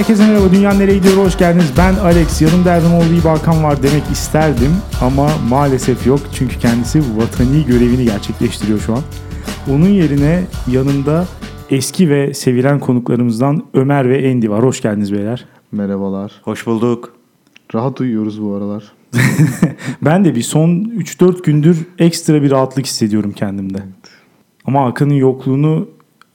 Herkese merhaba. Dünya nereye gidiyor? Hoş geldiniz. Ben Alex. Yanımda zaman olduğu Hakan var demek isterdim. Ama maalesef yok. Çünkü kendisi vatani görevini gerçekleştiriyor şu an. Onun yerine yanında eski ve sevilen konuklarımızdan Ömer ve Endi var. Hoş geldiniz beyler. Merhabalar. Hoş bulduk. Rahat uyuyoruz bu aralar. Ben de bir son 3-4 gündür ekstra bir rahatlık hissediyorum kendimde. Ama Hakan'ın yokluğunu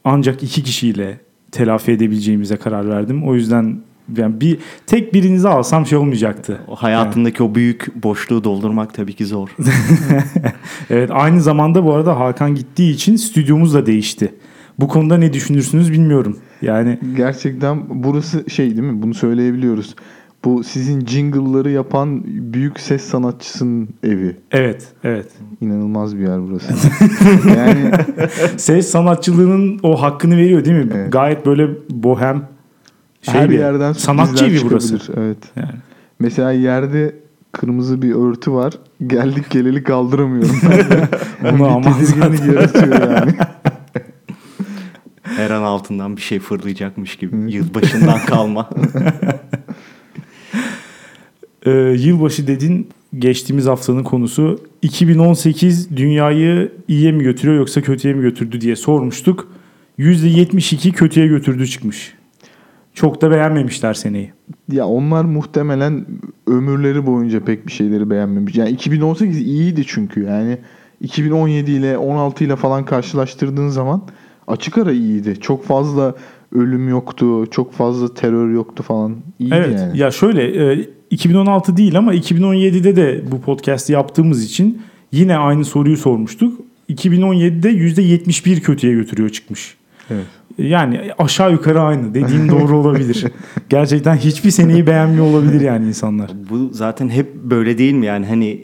ancak iki kişiyle telafi edebileceğimize karar verdim. O yüzden yani bir tek birinizi alsam şey olmayacaktı. O hayatındaki o büyük boşluğu doldurmak tabii ki zor. Evet aynı zamanda bu arada Hakan gittiği için stüdyomuz da değişti. Bu konuda ne düşünürsünüz bilmiyorum. Yani Gerçekten burası şey değil mi? Bunu söyleyebiliyoruz. Bu sizin jingle'ları yapan büyük ses sanatçısının evi. evet evet. İnanılmaz bir yer burası. yani Ses sanatçılığının o hakkını veriyor değil mi? Evet. Gayet böyle bohem şey her bir- yerden sanatçı evi burası. Evet. Yani. Mesela yerde kırmızı bir örtü var. Geldik geleli kaldıramıyorum. Onu bir tedirginlik yaratıyor yani. Her an altından bir şey fırlayacakmış gibi. Yılbaşından kalma. Ee, yılbaşı dedin geçtiğimiz haftanın konusu 2018 dünyayı iyiye mi götürüyor yoksa kötüye mi götürdü diye sormuştuk. %72 kötüye götürdü çıkmış. Çok da beğenmemişler seneyi. Ya onlar muhtemelen ömürleri boyunca pek bir şeyleri beğenmemiş. Yani 2018 iyiydi çünkü yani 2017 ile 16 ile falan karşılaştırdığın zaman açık ara iyiydi. Çok fazla ölüm yoktu, çok fazla terör yoktu falan. İyiydi Evet yani. ya şöyle e, 2016 değil ama 2017'de de bu podcast'i yaptığımız için yine aynı soruyu sormuştuk. 2017'de %71 kötüye götürüyor çıkmış. Evet. Yani aşağı yukarı aynı. Dediğin doğru olabilir. Gerçekten hiçbir seneyi beğenmiyor olabilir yani insanlar. Bu zaten hep böyle değil mi yani hani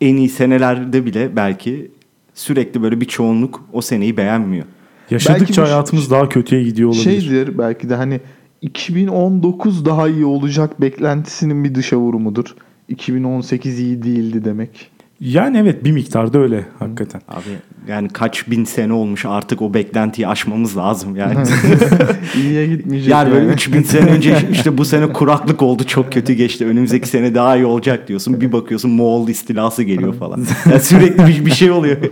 en iyi senelerde bile belki sürekli böyle bir çoğunluk o seneyi beğenmiyor. Yaşadıkça Belki hayatımız daha kötüye gidiyor olabilir. Şeydir belki de hani 2019 daha iyi olacak beklentisinin bir dışa vurumudur. 2018 iyi değildi demek. Yani evet bir miktarda öyle hakikaten. Abi yani kaç bin sene olmuş artık o beklentiyi aşmamız lazım yani. İyiye gitmeyecek yani böyle yani. 3000 sene önce işte bu sene kuraklık oldu çok kötü geçti. Önümüzdeki sene daha iyi olacak diyorsun. Bir bakıyorsun Moğol istilası geliyor falan. Yani sürekli bir, bir şey oluyor.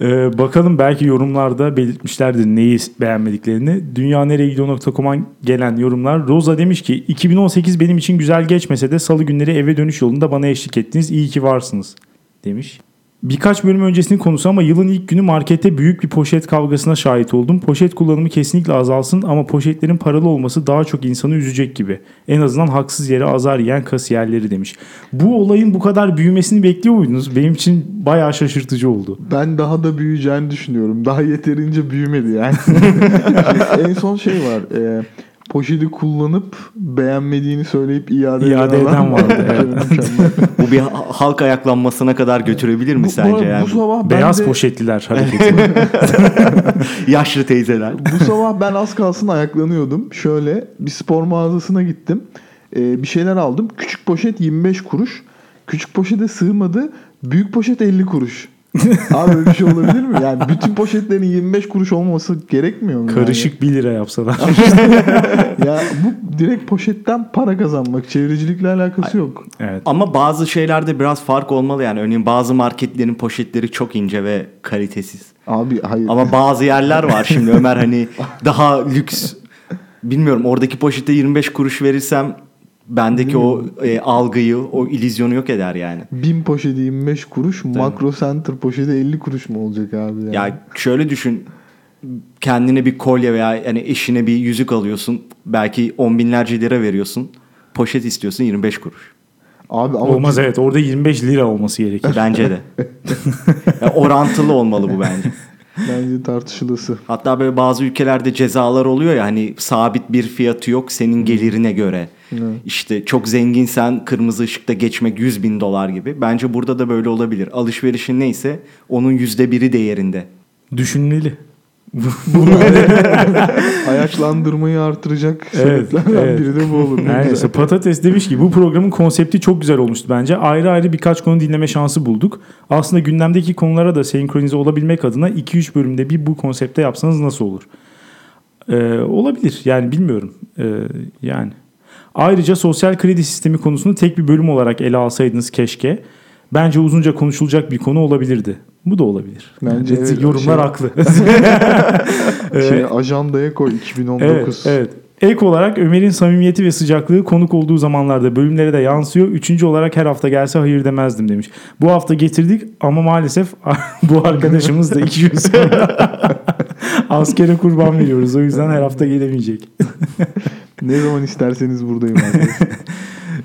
Ee, bakalım belki yorumlarda belirtmişlerdir neyi beğenmediklerini. Dünyanereyegidiyor.com'a gelen yorumlar. Rosa demiş ki 2018 benim için güzel geçmese de salı günleri eve dönüş yolunda bana eşlik ettiniz. İyi ki varsınız demiş. Birkaç bölüm öncesinin konusu ama yılın ilk günü markette büyük bir poşet kavgasına şahit oldum. Poşet kullanımı kesinlikle azalsın ama poşetlerin paralı olması daha çok insanı üzecek gibi. En azından haksız yere azar yiyen kasiyerleri demiş. Bu olayın bu kadar büyümesini bekliyor muydunuz? Benim için bayağı şaşırtıcı oldu. Ben daha da büyüyeceğini düşünüyorum. Daha yeterince büyümedi yani. en son şey var. E, poşeti kullanıp beğenmediğini söyleyip iade, İade eden, eden vardı, evet. Bu bir ha- halk ayaklanmasına kadar götürebilir mi Bu- bu sence arada yani? Bu sabah Beyaz de- poşetliler hareketi. Yaşlı teyzeler. Bu sabah ben az kalsın ayaklanıyordum. Şöyle bir spor mağazasına gittim. Ee, bir şeyler aldım. Küçük poşet 25 kuruş. Küçük poşete sığmadı. Büyük poşet 50 kuruş. Abi böyle bir şey olabilir mi? Yani bütün poşetlerin 25 kuruş olmaması gerekmiyor mu? yani? Karışık 1 lira yapsalar. Ya bu direkt poşetten para kazanmak. Çevrecilikle alakası yok. evet. Ama bazı şeylerde biraz fark olmalı yani. Örneğin bazı marketlerin poşetleri çok ince ve kalitesiz. Abi hayır. Ama bazı yerler var şimdi Ömer hani daha lüks. Bilmiyorum oradaki poşete 25 kuruş verirsem bendeki o e, algıyı, o illüzyonu yok eder yani. Bin poşeti 25 kuruş. Makro Center poşeti 50 kuruş mu olacak abi? Yani? Ya şöyle düşün. Kendine bir kolye veya yani eşine bir yüzük alıyorsun. Belki on binlerce lira veriyorsun. Poşet istiyorsun 25 kuruş. Abi ama Olmaz evet. Orada 25 lira olması gerekir. Bence de. Ya orantılı olmalı bu bence. Bence tartışılısı. Hatta böyle bazı ülkelerde cezalar oluyor ya hani sabit bir fiyatı yok senin gelirine göre. İşte çok zenginsen kırmızı ışıkta geçmek 100 bin dolar gibi. Bence burada da böyle olabilir. Alışverişin neyse onun yüzde biri değerinde. Düşünmeli. Ayaklandırmayı artıracak Evet, sebeplerden evet. biri de bu olur. Her neyse Patates demiş ki bu programın konsepti çok güzel olmuştu bence. Ayrı ayrı birkaç konu dinleme şansı bulduk. Aslında gündemdeki konulara da senkronize olabilmek adına 2-3 bölümde bir bu konsepte yapsanız nasıl olur? Ee, olabilir yani bilmiyorum. Ee, yani. Ayrıca sosyal kredi sistemi konusunu tek bir bölüm olarak ele alsaydınız keşke. Bence uzunca konuşulacak bir konu olabilirdi. Bu da olabilir. Bence Yani evet, yorumlar şey- haklı. Şey, ajandaya koy 2019. Evet, evet. Ek olarak Ömer'in samimiyeti ve sıcaklığı konuk olduğu zamanlarda bölümlere de yansıyor. Üçüncü olarak her hafta gelse hayır demezdim demiş. Bu hafta getirdik ama maalesef bu arkadaşımız da iki gün sonra askere kurban veriyoruz. O yüzden her hafta gelemeyecek. Ne zaman isterseniz buradayım.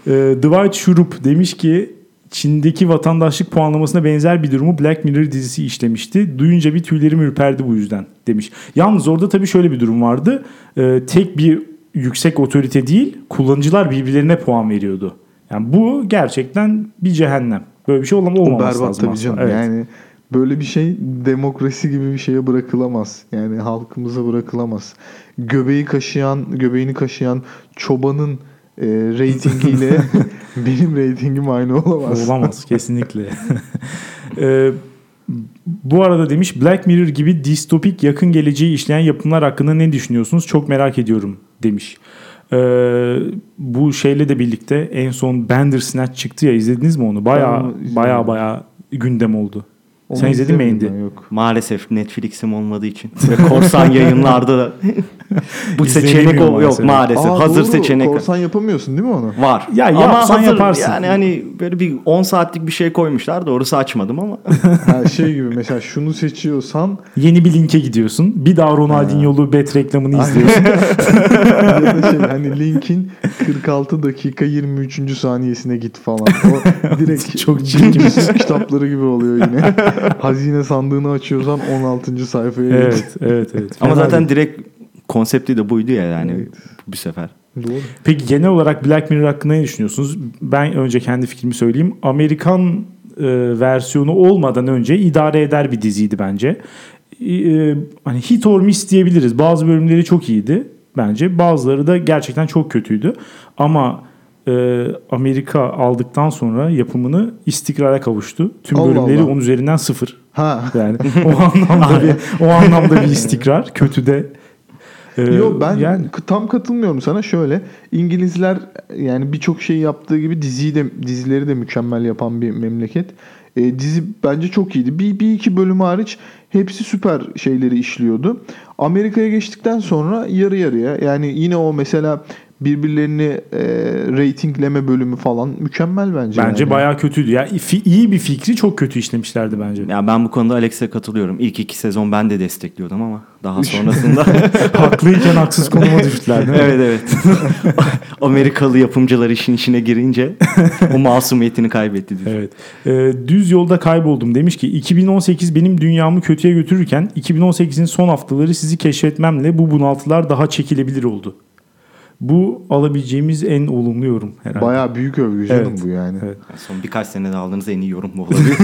Ee, Dwight Schrupp demiş ki Çin'deki vatandaşlık puanlamasına benzer bir durumu Black Mirror dizisi işlemişti. Duyunca bir tüylerim ürperdi bu yüzden demiş. Yalnız orada tabii şöyle bir durum vardı. Ee, tek bir yüksek otorite değil kullanıcılar birbirlerine puan veriyordu. Yani bu gerçekten bir cehennem. Böyle bir şey olam o olmaması berbat lazım tabii canım. Evet. Yani böyle bir şey demokrasi gibi bir şeye bırakılamaz. Yani halkımıza bırakılamaz. Göbeği kaşıyan, göbeğini kaşıyan çobanın e, reytingiyle benim reytingim aynı olamaz. Olamaz kesinlikle. Ee, bu arada demiş Black Mirror gibi distopik yakın geleceği işleyen yapımlar hakkında ne düşünüyorsunuz? Çok merak ediyorum demiş. Ee, bu şeyle de birlikte en son Bandersnatch çıktı ya izlediniz mi onu? Baya baya baya gündem oldu. Onu Sen izledin mi ben, Yok. Maalesef Netflix'im olmadığı için korsan yayınlarda da bu seçenek o yok maalesef. Aa, hazır doğru. seçenek Korsan yapamıyorsun değil mi onu? var. Ya ama yapsan hazır yaparsın. yani hani böyle bir 10 saatlik bir şey koymuşlar. Doğrusu açmadım ama. Ha, şey gibi mesela şunu seçiyorsan Yeni bir linke gidiyorsun. Bir daha Ronaldinho'lu bet reklamını izliyorsun. ya da şey hani linkin 46 dakika 23. saniyesine git falan. O direkt Çok çirkin. Kitapları gibi oluyor yine. Hazine sandığını açıyorsan 16. sayfaya git. evet, evet, evet. ama Fena zaten değil. direkt konsepti de buydu ya yani Evet. bir sefer. Doğru. Peki genel olarak Black Mirror hakkında ne düşünüyorsunuz? Ben önce kendi fikrimi söyleyeyim. Amerikan e, versiyonu olmadan önce idare eder bir diziydi bence. E, hani hit or miss diyebiliriz. Bazı bölümleri çok iyiydi bence. Bazıları da gerçekten çok kötüydü. Ama e, Amerika aldıktan sonra yapımını istikrara kavuştu. Tüm Allah bölümleri Allah. onun üzerinden sıfır. Ha. Yani o anlamda bir o anlamda bir istikrar. Kötü de e, Yok ben yani tam katılmıyorum sana. Şöyle İngilizler yani birçok şey yaptığı gibi diziyi de dizileri de mükemmel yapan bir memleket. E, dizi bence çok iyiydi. Bir, bir iki bölüm hariç hepsi süper şeyleri işliyordu. Amerika'ya geçtikten sonra yarı yarıya yani yine o mesela birbirlerini e, reytingleme bölümü falan mükemmel bence. Bence yani. bayağı kötüydü. Ya fi- iyi bir fikri çok kötü işlemişlerdi bence. Ya ben bu konuda Alex'e katılıyorum. İlk iki sezon ben de destekliyordum ama daha sonrasında Haklıyken haksız konuma düştüler değil mi? evet evet. Amerikalı yapımcılar işin içine girince o masumiyetini kaybetti diyor. Evet. Ee, düz yolda kayboldum demiş ki 2018 benim dünyamı kötüye götürürken 2018'in son haftaları sizi keşfetmemle bu bunaltılar daha çekilebilir oldu. Bu alabileceğimiz en olumlu yorum herhalde. Bayağı büyük övgü canım Evet. bu yani. Evet. Son birkaç senede aldığınız en iyi yorum bu olabilir.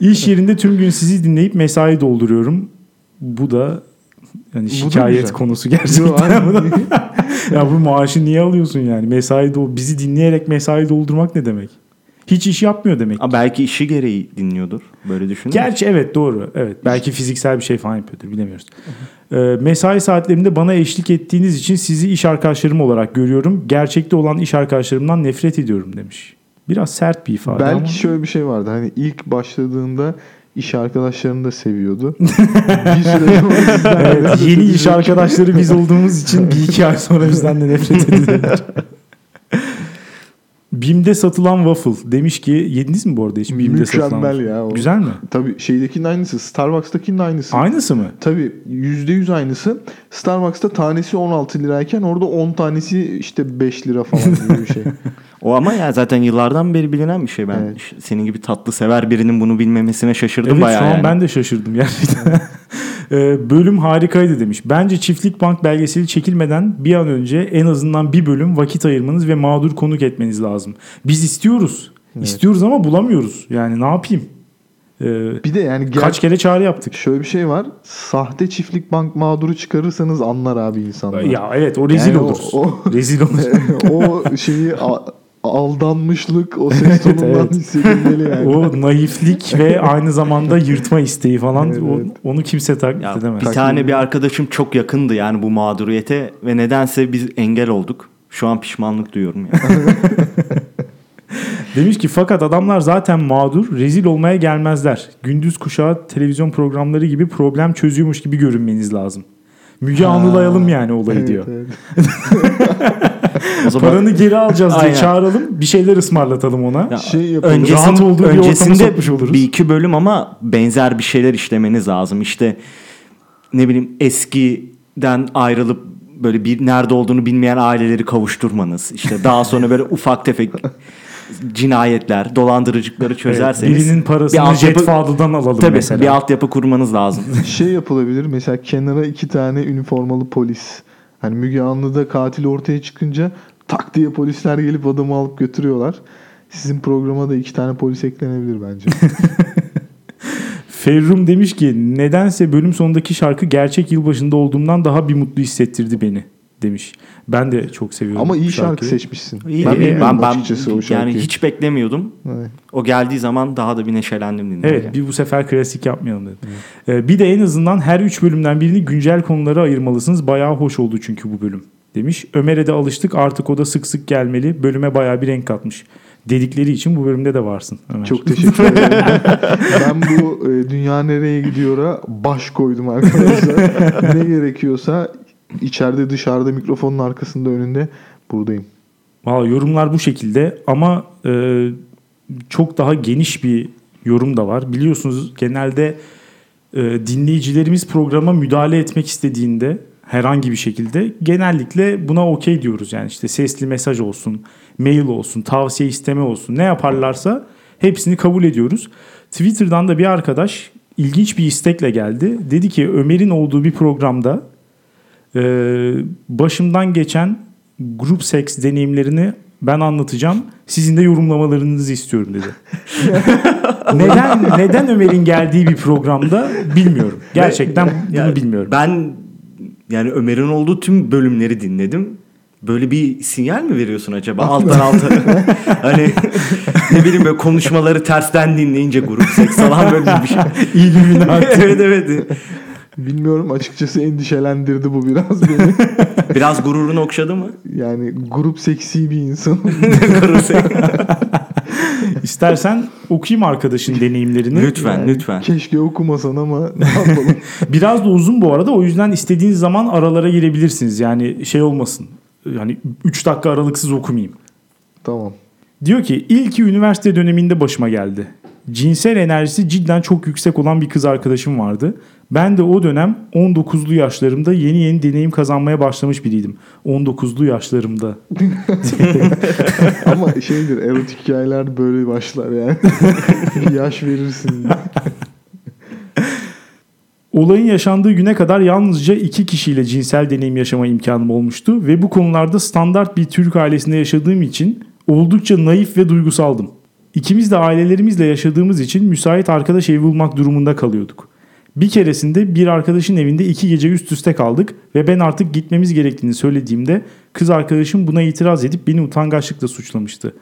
İş yerinde tüm gün sizi dinleyip mesai dolduruyorum. Bu da yani şikayet güzel. konusu Yo, gerçekten. aynen. ya bu maaşı niye alıyorsun yani? Mesai dol bizi dinleyerek mesai doldurmak ne demek? Hiç iş yapmıyor demek. Ama belki işi gereği dinliyordur. Böyle düşünün. Gerçi evet doğru. Evet. Belki fiziksel bir şey falan yapıyordur bilemiyoruz. Ee, mesai saatlerimde bana eşlik ettiğiniz için sizi iş arkadaşlarım olarak görüyorum. Gerçekte olan iş arkadaşlarımdan nefret ediyorum demiş. Biraz sert bir ifade Belki ama. şöyle bir şey vardı. Hani ilk başladığında iş arkadaşlarını da seviyordu. bir süre Evet, yeni iş arkadaşları biz olduğumuz için bir iki ay sonra bizden de nefret ediyorlar. Bim'de satılan waffle demiş ki yediniz mi bu arada hiç Bim'de satılan Mükemmel waffle? ya o. Güzel mi? Tabii şeydekinin aynısı. Starbucks'takinin aynısı. Aynısı mı? Tabii %100 aynısı. Starbucks'ta tanesi 16 lirayken orada 10 tanesi işte 5 lira falan gibi bir şey. O ama ya zaten yıllardan beri bilinen bir şey. Ben Evet. senin gibi tatlı sever birinin bunu bilmemesine şaşırdım Evet bayağı şu an yani. ben de şaşırdım gerçekten. Ee, bölüm harikaydı demiş. Bence Çiftlik Bank belgeseli çekilmeden bir an önce en azından bir bölüm vakit ayırmanız ve mağdur konuk etmeniz lazım. Biz istiyoruz. İstiyoruz ama bulamıyoruz. Yani ne yapayım? Ee, Bir de yani ger- kaç kere çağrı yaptık. şöyle bir şey var. Sahte çiftlik bank mağduru çıkarırsanız anlar abi insanlar. Ya evet o rezil Yani o- oluruz. o- rezil oluruz. o şeyi aldanmışlık o ses tonundan evet. hissedilmeli yani. O naiflik ve aynı zamanda yırtma isteği falan Evet, o- evet. onu kimse taklit Ya, edemez. bir tane bir arkadaşım çok yakındı yani bu mağduriyete ve nedense biz engel olduk. Şu an pişmanlık duyuyorum yani. Demiş ki fakat adamlar zaten mağdur, rezil olmaya gelmezler. Gündüz kuşağı televizyon programları gibi problem çözüyormuş gibi görünmeniz lazım. Müge Anlılayalım yani olayı Evet, diyor. evet. O zaman Paranı geri alacağız diye Aynen. çağıralım. Bir şeyler ısmarlatalım ona. Ya, Şey yapalım. öncesinde, Rahat olduğu bir sokmuş oluruz. bir iki bölüm ama benzer bir şeyler işlemeniz lazım. İşte ne bileyim eskiden ayrılıp böyle bir nerede olduğunu bilmeyen aileleri kavuşturmanız. İşte daha sonra böyle ufak tefek cinayetler, dolandırıcılıkları Evet, çözerseniz birinin parasını bir altyapı- Jet Fadıl'dan alalım tabii mesela. bir altyapı kurmanız lazım. şey yapılabilir. Mesela kenara iki tane üniformalı polis. Hani Müge Anlı'da katil ortaya çıkınca tak diye polisler gelip adamı alıp götürüyorlar. Sizin programa da iki tane polis eklenebilir bence. Ferrum demiş ki nedense bölüm sonundaki şarkı gerçek yılbaşında olduğumdan daha bir mutlu hissettirdi beni demiş. Ben de çok seviyorum. Ama iyi şarkı şarkıyı. seçmişsin. İyi, ben ben, bilmiyorum ben, açıkçası o yani şarkıyı. hiç beklemiyordum. Evet. O geldiği zaman daha da bir neşelendim dinlemeye. Evet bir bu sefer klasik yapmayalım dedim. Ee, bir de en azından her üç bölümden birini güncel konulara ayırmalısınız. Bayağı hoş oldu çünkü bu bölüm demiş. Ömer'e de alıştık artık o da sık sık gelmeli. Bölüme bayağı bir renk katmış. Dedikleri için bu bölümde de varsın Ömer. Çok teşekkür ederim. ben bu e, Dünya Nereye Gidiyor'a baş koydum arkadaşlar. ne gerekiyorsa içeride dışarıda mikrofonun arkasında önünde buradayım. Valla yorumlar bu şekilde ama e, çok daha geniş bir yorum da var. Biliyorsunuz genelde e, dinleyicilerimiz programa müdahale etmek istediğinde herhangi bir şekilde genellikle buna okey diyoruz. Yani işte sesli mesaj olsun, mail olsun, tavsiye isteme olsun ne yaparlarsa hepsini kabul ediyoruz. Twitter'dan da bir arkadaş ilginç bir istekle geldi. Dedi ki Ömer'in olduğu bir programda başımdan geçen grup seks deneyimlerini ben anlatacağım. Sizin de yorumlamalarınızı istiyorum dedi. neden neden Ömer'in geldiği bir programda bilmiyorum. Gerçekten bunu Yani bilmiyorum. Ben yani Ömer'in olduğu tüm bölümleri dinledim. Böyle bir sinyal mi veriyorsun acaba alttan alta? hani ne bileyim böyle konuşmaları tersten dinleyince grup seks falan böyle bir şey. İlluminati. evet evet. Bilmiyorum açıkçası endişelendirdi bu biraz beni. Biraz gururunu okşadı mı? Yani grup seksi bir insan. İstersen okuyayım arkadaşın deneyimlerini. lütfen Yani lütfen. Keşke okumasan ama ne yapalım. Biraz da uzun bu arada. O yüzden istediğiniz zaman aralara girebilirsiniz. Yani şey olmasın. Yani 3 dakika aralıksız okumayayım. tamam. Diyor ki ilki üniversite döneminde başıma geldi. Cinsel enerjisi cidden çok yüksek olan bir kız arkadaşım vardı. Ben de o dönem 19'lu yaşlarımda yeni yeni deneyim kazanmaya başlamış biriydim. 19'lu yaşlarımda. Ama şeydir erotik hikayeler böyle başlar yani. Yaş verirsin. Olayın yaşandığı güne kadar yalnızca iki kişiyle cinsel deneyim yaşama imkanım olmuştu ve bu konularda standart bir Türk ailesinde yaşadığım için oldukça naif ve duygusaldım. İkimiz de ailelerimizle yaşadığımız için müsait arkadaş evi bulmak durumunda kalıyorduk. Bir keresinde bir arkadaşın evinde iki gece üst üste kaldık ve ben artık gitmemiz gerektiğini söylediğimde kız arkadaşım buna itiraz edip beni utangaçlıkla suçlamıştı.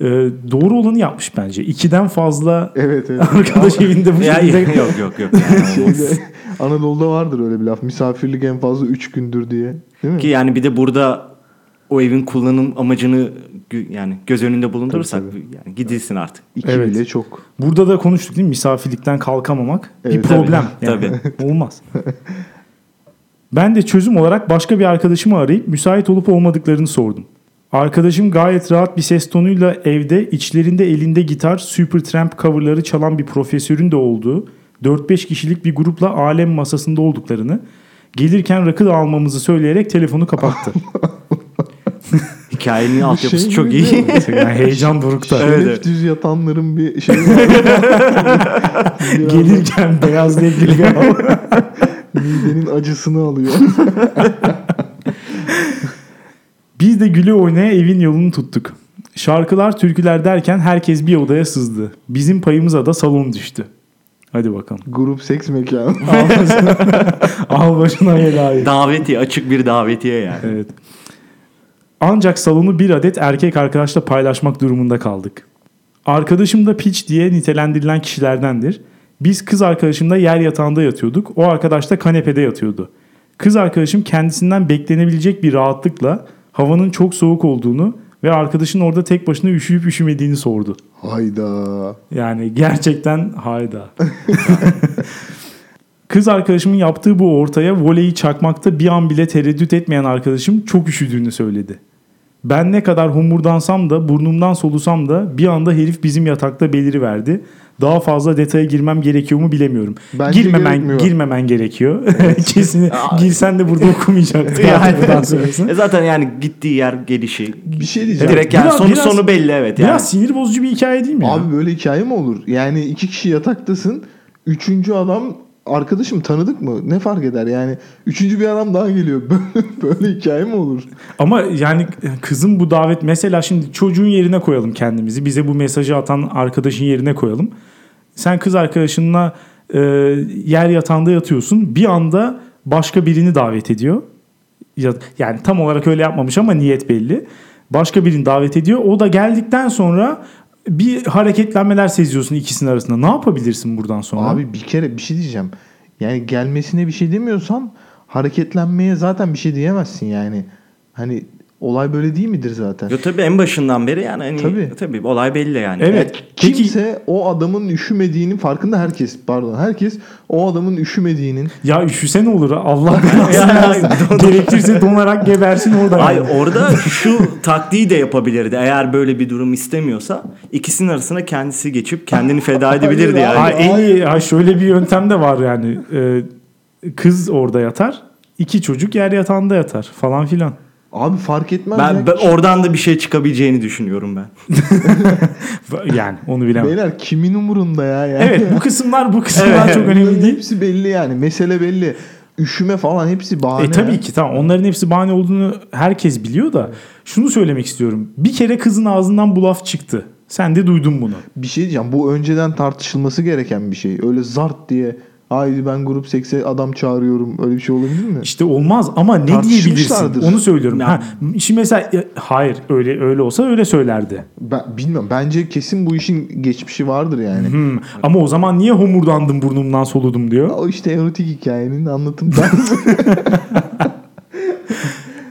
Ee, doğru olanı yapmış bence. İkiden fazla Evet evet. arkadaş evinde bu Ya, şekilde yok yok yok. Yani. Şeyde, Anadolu'da vardır öyle bir laf. Misafirlik en fazla 3 gündür diye. Değil mi? Ki yani bir de burada o evin kullanım amacını gö- yani göz önünde bulundurursak Tabii, yani gidilsin artık. İki Evet. bile çok. Burada da konuştuk değil mi? Misafirlikten kalkamamak bir Evet, problem. tabii, yani. Olmaz. Ben de çözüm olarak başka bir arkadaşımı arayıp müsait olup olmadıklarını sordum. Arkadaşım gayet rahat bir ses tonuyla evde içlerinde elinde gitar Supertramp coverları çalan bir profesörün de olduğu 4-5 kişilik bir grupla alem masasında olduklarını gelirken rakı da almamızı söyleyerek telefonu kapattı. Hikayenin altyapısı Şey çok iyi. yani heyecan dorukta. Şeref evet. düz yatanların bir şey Gelirken beyaz hava. midenin acısını alıyor. Biz de güle oynaya evin yolunu tuttuk. Şarkılar, türküler derken herkes bir odaya sızdı. Bizim payımıza da salon düştü. Hadi bakalım. Grup seks mekanı. Al başına, al başına belayı. davetiye açık bir davetiye yani. Evet. Ancak salonu bir adet erkek arkadaşla paylaşmak durumunda kaldık. Arkadaşım da piç diye nitelendirilen kişilerdendir. Biz kız arkadaşımla yer yatağında yatıyorduk. O arkadaş da kanepede yatıyordu. Kız arkadaşım kendisinden beklenebilecek bir rahatlıkla havanın çok soğuk olduğunu ve arkadaşın orada tek başına üşüyüp üşümediğini sordu. Hayda. Yani gerçekten hayda. Kız arkadaşımın yaptığı bu ortaya voleyi çakmakta bir an bile tereddüt etmeyen arkadaşım çok üşüdüğünü söyledi. Ben ne kadar homurdansam da burnumdan solusam da bir anda herif bizim yatakta beliriverdi. Daha fazla detaya girmem gerekiyor mu bilemiyorum. Bence girmemen gerekmiyor. girmemen gerekiyor. Kesin girsen de burada okumayacaktı. Yani, e zaten yani gittiği yer gelişi. Bir şey diyeceğim. Direkt yani Biraz- sonu biraz- sonu belli evet yani. Biraz sinir bozucu bir hikaye değil mi ya? Abi böyle hikaye mi olur? Yani iki kişi yataktasın. Üçüncü adam arkadaşım tanıdık mı? Ne fark eder yani? Üçüncü bir adam daha geliyor. Böyle, hikaye mi olur? Ama yani kızın bu davet mesela şimdi çocuğun yerine koyalım kendimizi. Bize bu mesajı atan arkadaşın yerine koyalım. Sen kız arkadaşınla e, yer yatağında yatıyorsun. Bir anda başka birini davet ediyor. Ya- Yani tam olarak öyle yapmamış ama niyet belli. Başka birini davet ediyor. O da geldikten sonra bir hareketlenmeler seziyorsun ikisinin arasında. Ne yapabilirsin buradan sonra? Abi bir kere bir şey diyeceğim. Yani gelmesine bir şey demiyorsan hareketlenmeye zaten bir şey diyemezsin yani. Hani olay böyle değil midir zaten? Yo, tabii en başından beri yani hani, Tabii. tabii. olay belli yani. Evet. Peki Kimse o adamın üşümediğinin farkında herkes pardon herkes o adamın üşümediğinin ya üşüse ne olur Allah belasını. Gerekirse donarak gebersin orada. Ay yani. orada şu taktiği de yapabilirdi. Eğer böyle bir durum istemiyorsa ikisinin arasına kendisi geçip kendini feda edebilirdi yani. Ha, en iyi ha, şöyle bir yöntem de var yani. Ee, kız orada yatar. iki çocuk yer yatağında yatar falan filan. Abi fark etmez Ben, ya. ben oradan da bir şey çıkabileceğini düşünüyorum ben. Yani onu bilemem. Beyler kimin umurunda ya? Yani? Evet bu kısımlar bu kısımlar Evet. çok önemli değil. Hepsi belli yani. Mesele belli. Üşüme falan hepsi bahane. E tabii ya. ki tamam onların hepsi bahane olduğunu herkes biliyor da şunu söylemek istiyorum. Bir kere kızın ağzından bu laf çıktı. Sen de duydun bunu. Bir şey diyeceğim. Bu önceden tartışılması gereken bir şey. Öyle zart diye haydi ben grup sekse adam çağırıyorum. Öyle bir şey olabilir mi? İşte olmaz ama ne diyebilirsin? Onu söylüyorum. Ya- Ha, şimdi mesela hayır öyle öyle olsa öyle söylerdi. Ben bilmiyorum. Bence kesin bu işin geçmişi vardır yani. Hmm. Ama o zaman niye homurdandım burnumdan soludum diyor. O işte erotik hikayenin anlatım tarzı.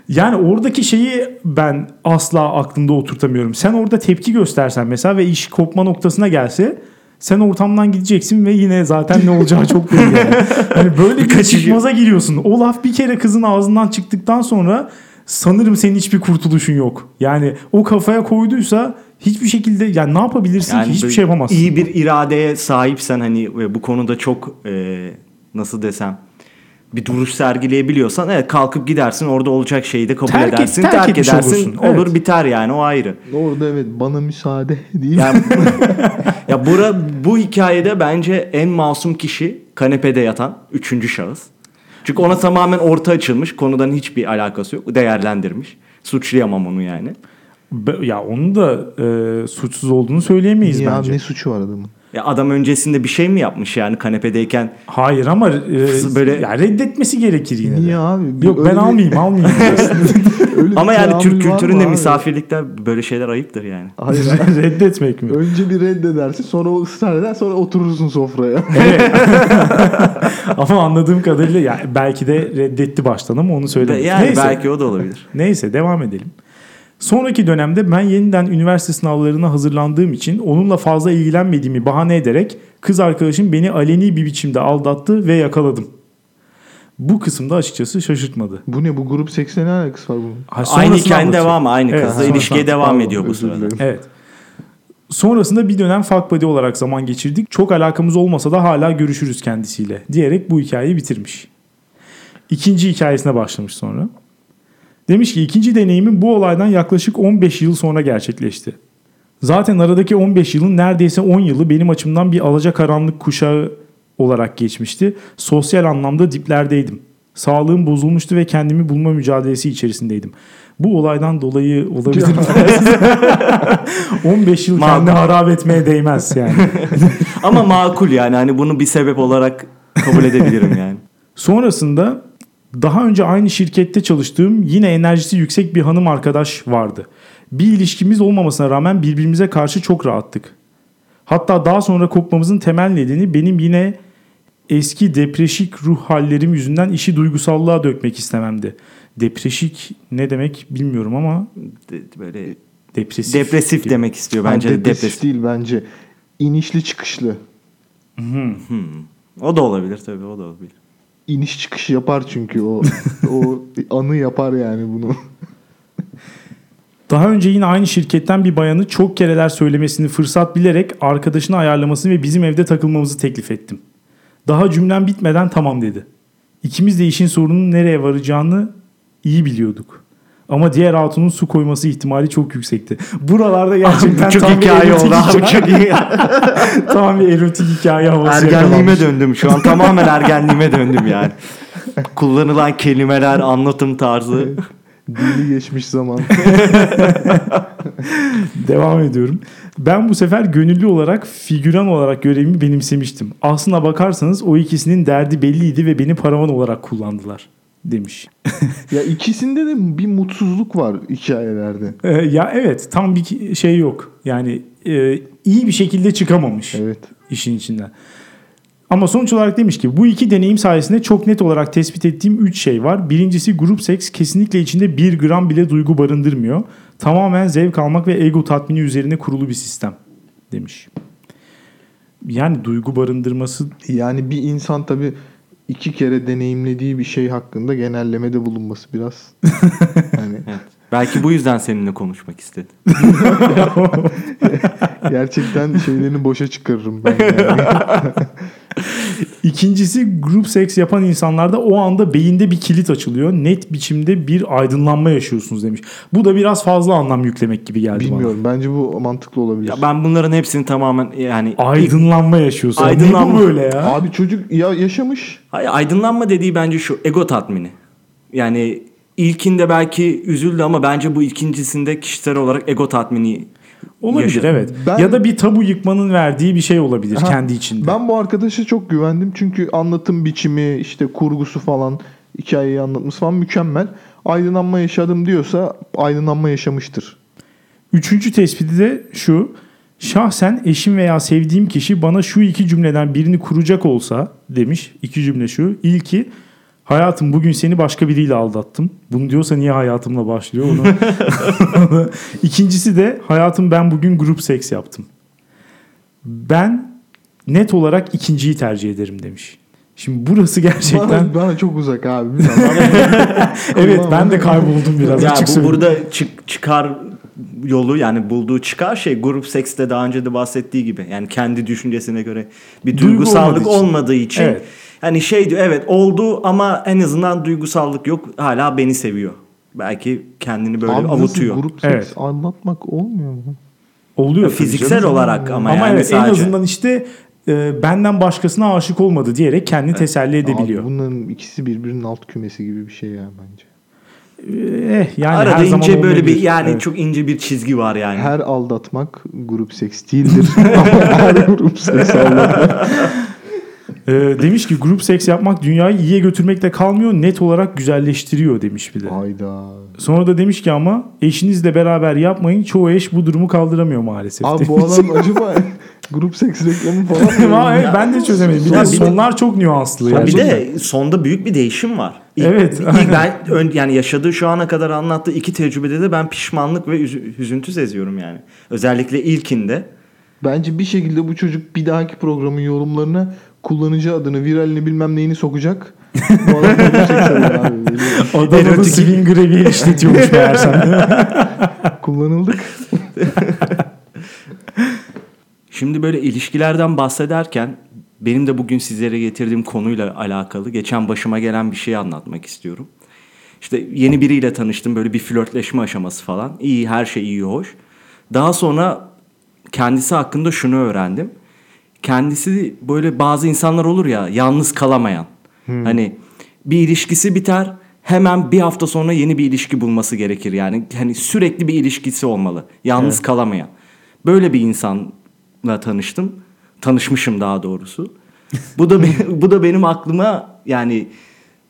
Yani oradaki şeyi ben asla aklımda oturtamıyorum. Sen orada tepki göstersen mesela ve iş kopma noktasına gelse sen ortamdan gideceksin ve yine zaten ne olacağı çok belli. Yani. Hani böyle bir çıkmaza giriyorsun. O laf bir kere kızın ağzından çıktıktan sonra sanırım senin hiçbir kurtuluşun yok. Yani o kafaya koyduysa hiçbir şekilde yani ne yapabilirsin ki? Hiçbir şey yapamazsın. İyi bir iradeye sahipsen hani ve bu konuda çok e, nasıl desem bir duruş sergileyebiliyorsan evet kalkıp gidersin orada olacak şeyi de kabul Terk et- edersin terk terk, edersin olursun, olur evet. biter yani o ayrı. Orada evet bana müsaade değil. Yani ya bura, bu hikayede bence en masum kişi kanepede yatan üçüncü şahıs. Çünkü ona tamamen orta açılmış. Konudan hiçbir alakası yok. Değerlendirmiş. Suçlayamam onu yani. Be- Ya onun da e, suçsuz olduğunu söyleyemeyiz ya bence. ne suçu var adamın? Ya adam öncesinde bir şey mi yapmış yani kanepedeyken? Hayır ama e, Böyle- ya reddetmesi gerekir yine de. Niye abi? Yok Öyle ben bir- almayayım almayayım. öyle Ama yani Türk kültüründe misafirlikte böyle şeyler ayıptır yani. Hayır. Reddetmek mi? Önce bir reddedersin sonra o ısrar eder sonra oturursun sofraya. Ama anladığım kadarıyla ya belki de reddetti baştan ama onu söylemedim. Yani Neyse. belki o da olabilir. Neyse devam edelim. Sonraki dönemde ben yeniden üniversite sınavlarına hazırlandığım için onunla fazla ilgilenmediğimi bahane ederek kız arkadaşım beni aleni bir biçimde aldattı ve yakaladım. Bu kısımda açıkçası şaşırtmadı. bu ne bu grup seksle ne alakası var bunun? Ha, Aynı hikayenin devamı aynı Evet, kızla ilişkiye devam Pardon, ediyor bu sırada. dilerim. Evet. Sonrasında bir dönem fuck buddy olarak zaman geçirdik. Çok alakamız olmasa da hala görüşürüz kendisiyle diyerek bu hikayeyi bitirmiş. İkinci hikayesine başlamış sonra. Demiş ki ikinci deneyimim bu olaydan yaklaşık 15 yıl sonra gerçekleşti. Zaten aradaki 15 yılın neredeyse 10 yılı benim açımdan bir alacakaranlık kuşağı olarak geçmişti. Sosyal anlamda diplerdeydim. Sağlığım bozulmuştu ve kendimi bulma mücadelesi içerisindeydim. Bu olaydan dolayı olabilir mi? 15 yıl Makul. kendini harap etmeye değmez yani. Ama makul yani hani bunu bir sebep olarak kabul edebilirim yani. Sonrasında Daha önce aynı şirkette çalıştığım yine enerjisi yüksek bir hanım arkadaş vardı. Bir ilişkimiz olmamasına rağmen birbirimize karşı çok rahattık. Hatta daha sonra kopmamızın temel nedeni benim yine eski depreşik ruh hallerim yüzünden işi duygusallığa dökmek istememdi. Depreşik ne demek bilmiyorum ama De- böyle depresif. depresif gibi. demek istiyor Bence de depresif depresif. değil bence. İnişli çıkışlı. O da olabilir tabii o da olabilir. İniş çıkış yapar çünkü o. o anı yapar yani bunu. Daha önce yine aynı şirketten bir bayanı çok kereler söylemesini fırsat bilerek arkadaşını ayarlamasını ve bizim evde takılmamızı teklif ettim. Daha cümlem bitmeden tamam dedi. İkimiz de işin sorunun nereye varacağını iyi biliyorduk. Ama diğer hatunun su koyması ihtimali çok yüksekti. Buralarda gerçekten Bu çok tam bir hikaye erotik oldu abi çok iyi. tam bir erotik hikaye havası Ergenliğime döndüm şu an tamamen ergenliğime döndüm yani. Kullanılan kelimeler, anlatım tarzı. Dili geçmiş zaman. Devam ediyorum. Ben bu sefer gönüllü olarak figüran olarak görevimi benimsemiştim. Aslına bakarsanız o ikisinin derdi belliydi ve beni paravan olarak kullandılar demiş. ya ikisinde de bir mutsuzluk var hikayelerde. Ee, ya evet tam bir şey yok. Yani e, iyi bir şekilde çıkamamış Evet. işin içinden. Ama sonuç olarak demiş ki bu iki deneyim sayesinde çok net olarak tespit ettiğim 3 şey var. Birincisi grup seks kesinlikle içinde 1 gram bile duygu barındırmıyor. Tamamen zevk almak ve ego tatmini üzerine kurulu bir sistem demiş. Yani duygu barındırması Yani bir insan tabii iki kere deneyimlediği bir şey hakkında genellemede bulunması biraz. hani Evet. Belki bu yüzden seninle konuşmak istedim. gerçekten şeylerini boşa çıkarırım ben. Yani. İkincisi grup seks yapan insanlarda o anda beyinde bir kilit açılıyor. Net biçimde bir aydınlanma yaşıyorsunuz demiş. Bu da biraz fazla anlam yüklemek gibi geldi Bilmiyorum. Bence bu mantıklı olabilir. Ya ben bunların hepsini tamamen yani bana. Aydınlanma yaşıyorsun. Aydınlanma. Ne bu böyle ya? Abi çocuk ya yaşamış. Hayır, aydınlanma dediği bence şu ego tatmini. Yani ilkinde belki üzüldü ama bence bu ikincisinde kişisel olarak ego tatmini Olabilir yaşadı. evet. Ben- Ya da bir tabu yıkmanın verdiği bir şey olabilir Ha, kendi içinde. Ben bu arkadaşa çok güvendim çünkü anlatım biçimi, işte kurgusu falan, hikayeyi anlatması falan mükemmel. Aydınlanma yaşadım diyorsa aydınlanma yaşamıştır. Üçüncü tespiti de şu. Şahsen eşim veya sevdiğim kişi bana şu iki cümleden birini kuracak olsa demiş. İki cümle şu. İlki hayatım bugün seni başka biriyle aldattım. Bunu diyorsa niye hayatımla başlıyor onu. İkincisi de hayatım ben bugün grup seks yaptım. Ben net olarak ikinciyi tercih ederim demiş. Şimdi burası gerçekten Bana, bana çok uzak abi. evet ben de kayboldum biraz Ya açık bu söyleyeyim. burada çık, çıkar yolu yani bulduğu çıkar şey grup sekste daha önce de bahsettiği gibi yani kendi düşüncesine göre bir Duygu duygusallık olmadığı için. olmadığı için, Evet. Hani şey diyor evet oldu ama en azından duygusallık yok hala beni seviyor. Belki kendini böyle Abi avutuyor. grup seks Evet. anlatmak olmuyor mu? Oluyor tabii Fiziksel canım. olarak ama, Ama, yani evet en sadece. azından işte e, benden başkasına aşık olmadı diyerek kendini teselli edebiliyor. Abi bunların ikisi birbirinin alt kümesi gibi bir şey ya bence. Eh, yani Arada her zaman ince böyle bir yani Evet. çok ince bir çizgi var yani. Her aldatmak grup seks değildir. Ama her grup seks aldatmak. E, demiş ki grup seks yapmak dünyayı iyiye götürmekle kalmıyor net olarak güzelleştiriyor demiş bir de. Hayda. Sonra da demiş ki ama eşinizle beraber yapmayın çoğu eş bu durumu kaldıramıyor maalesef. Abi bu demiş. adam acaba grup seks reklamı falan mı? Evet, ben de çözemedim. Bir de sonlar çok nüanslı. Yani. bir de sonda büyük bir değişim var. İlk, Evet. ilk ben ön- yani yaşadığı şu ana kadar anlattığı iki tecrübede de ben pişmanlık ve üzü- hüzüntü seziyorum yani. Özellikle ilkinde. Bence bir şekilde bu çocuk bir dahaki programın yorumlarına kullanıcı adını, viralini bilmem neyini sokacak. Bu adam abi. Biliyorum. Adamı Erotik- swing grevi işletiyormuş meğersem. Kullanıldık. Şimdi böyle ilişkilerden bahsederken benim de bugün sizlere getirdiğim konuyla alakalı geçen başıma gelen bir şeyi anlatmak istiyorum. İşte yeni biriyle tanıştım böyle bir flörtleşme aşaması falan. İyi her şey iyi hoş. Daha sonra kendisi hakkında şunu öğrendim. Kendisi böyle bazı insanlar olur ya yalnız kalamayan. Hani bir ilişkisi biter hemen bir hafta sonra yeni bir ilişki bulması gerekir. Yani hani sürekli bir ilişkisi olmalı. Yalnız kalamayan. Böyle bir insanla tanıştım. Tanışmışım daha doğrusu. bu da bu da benim aklıma yani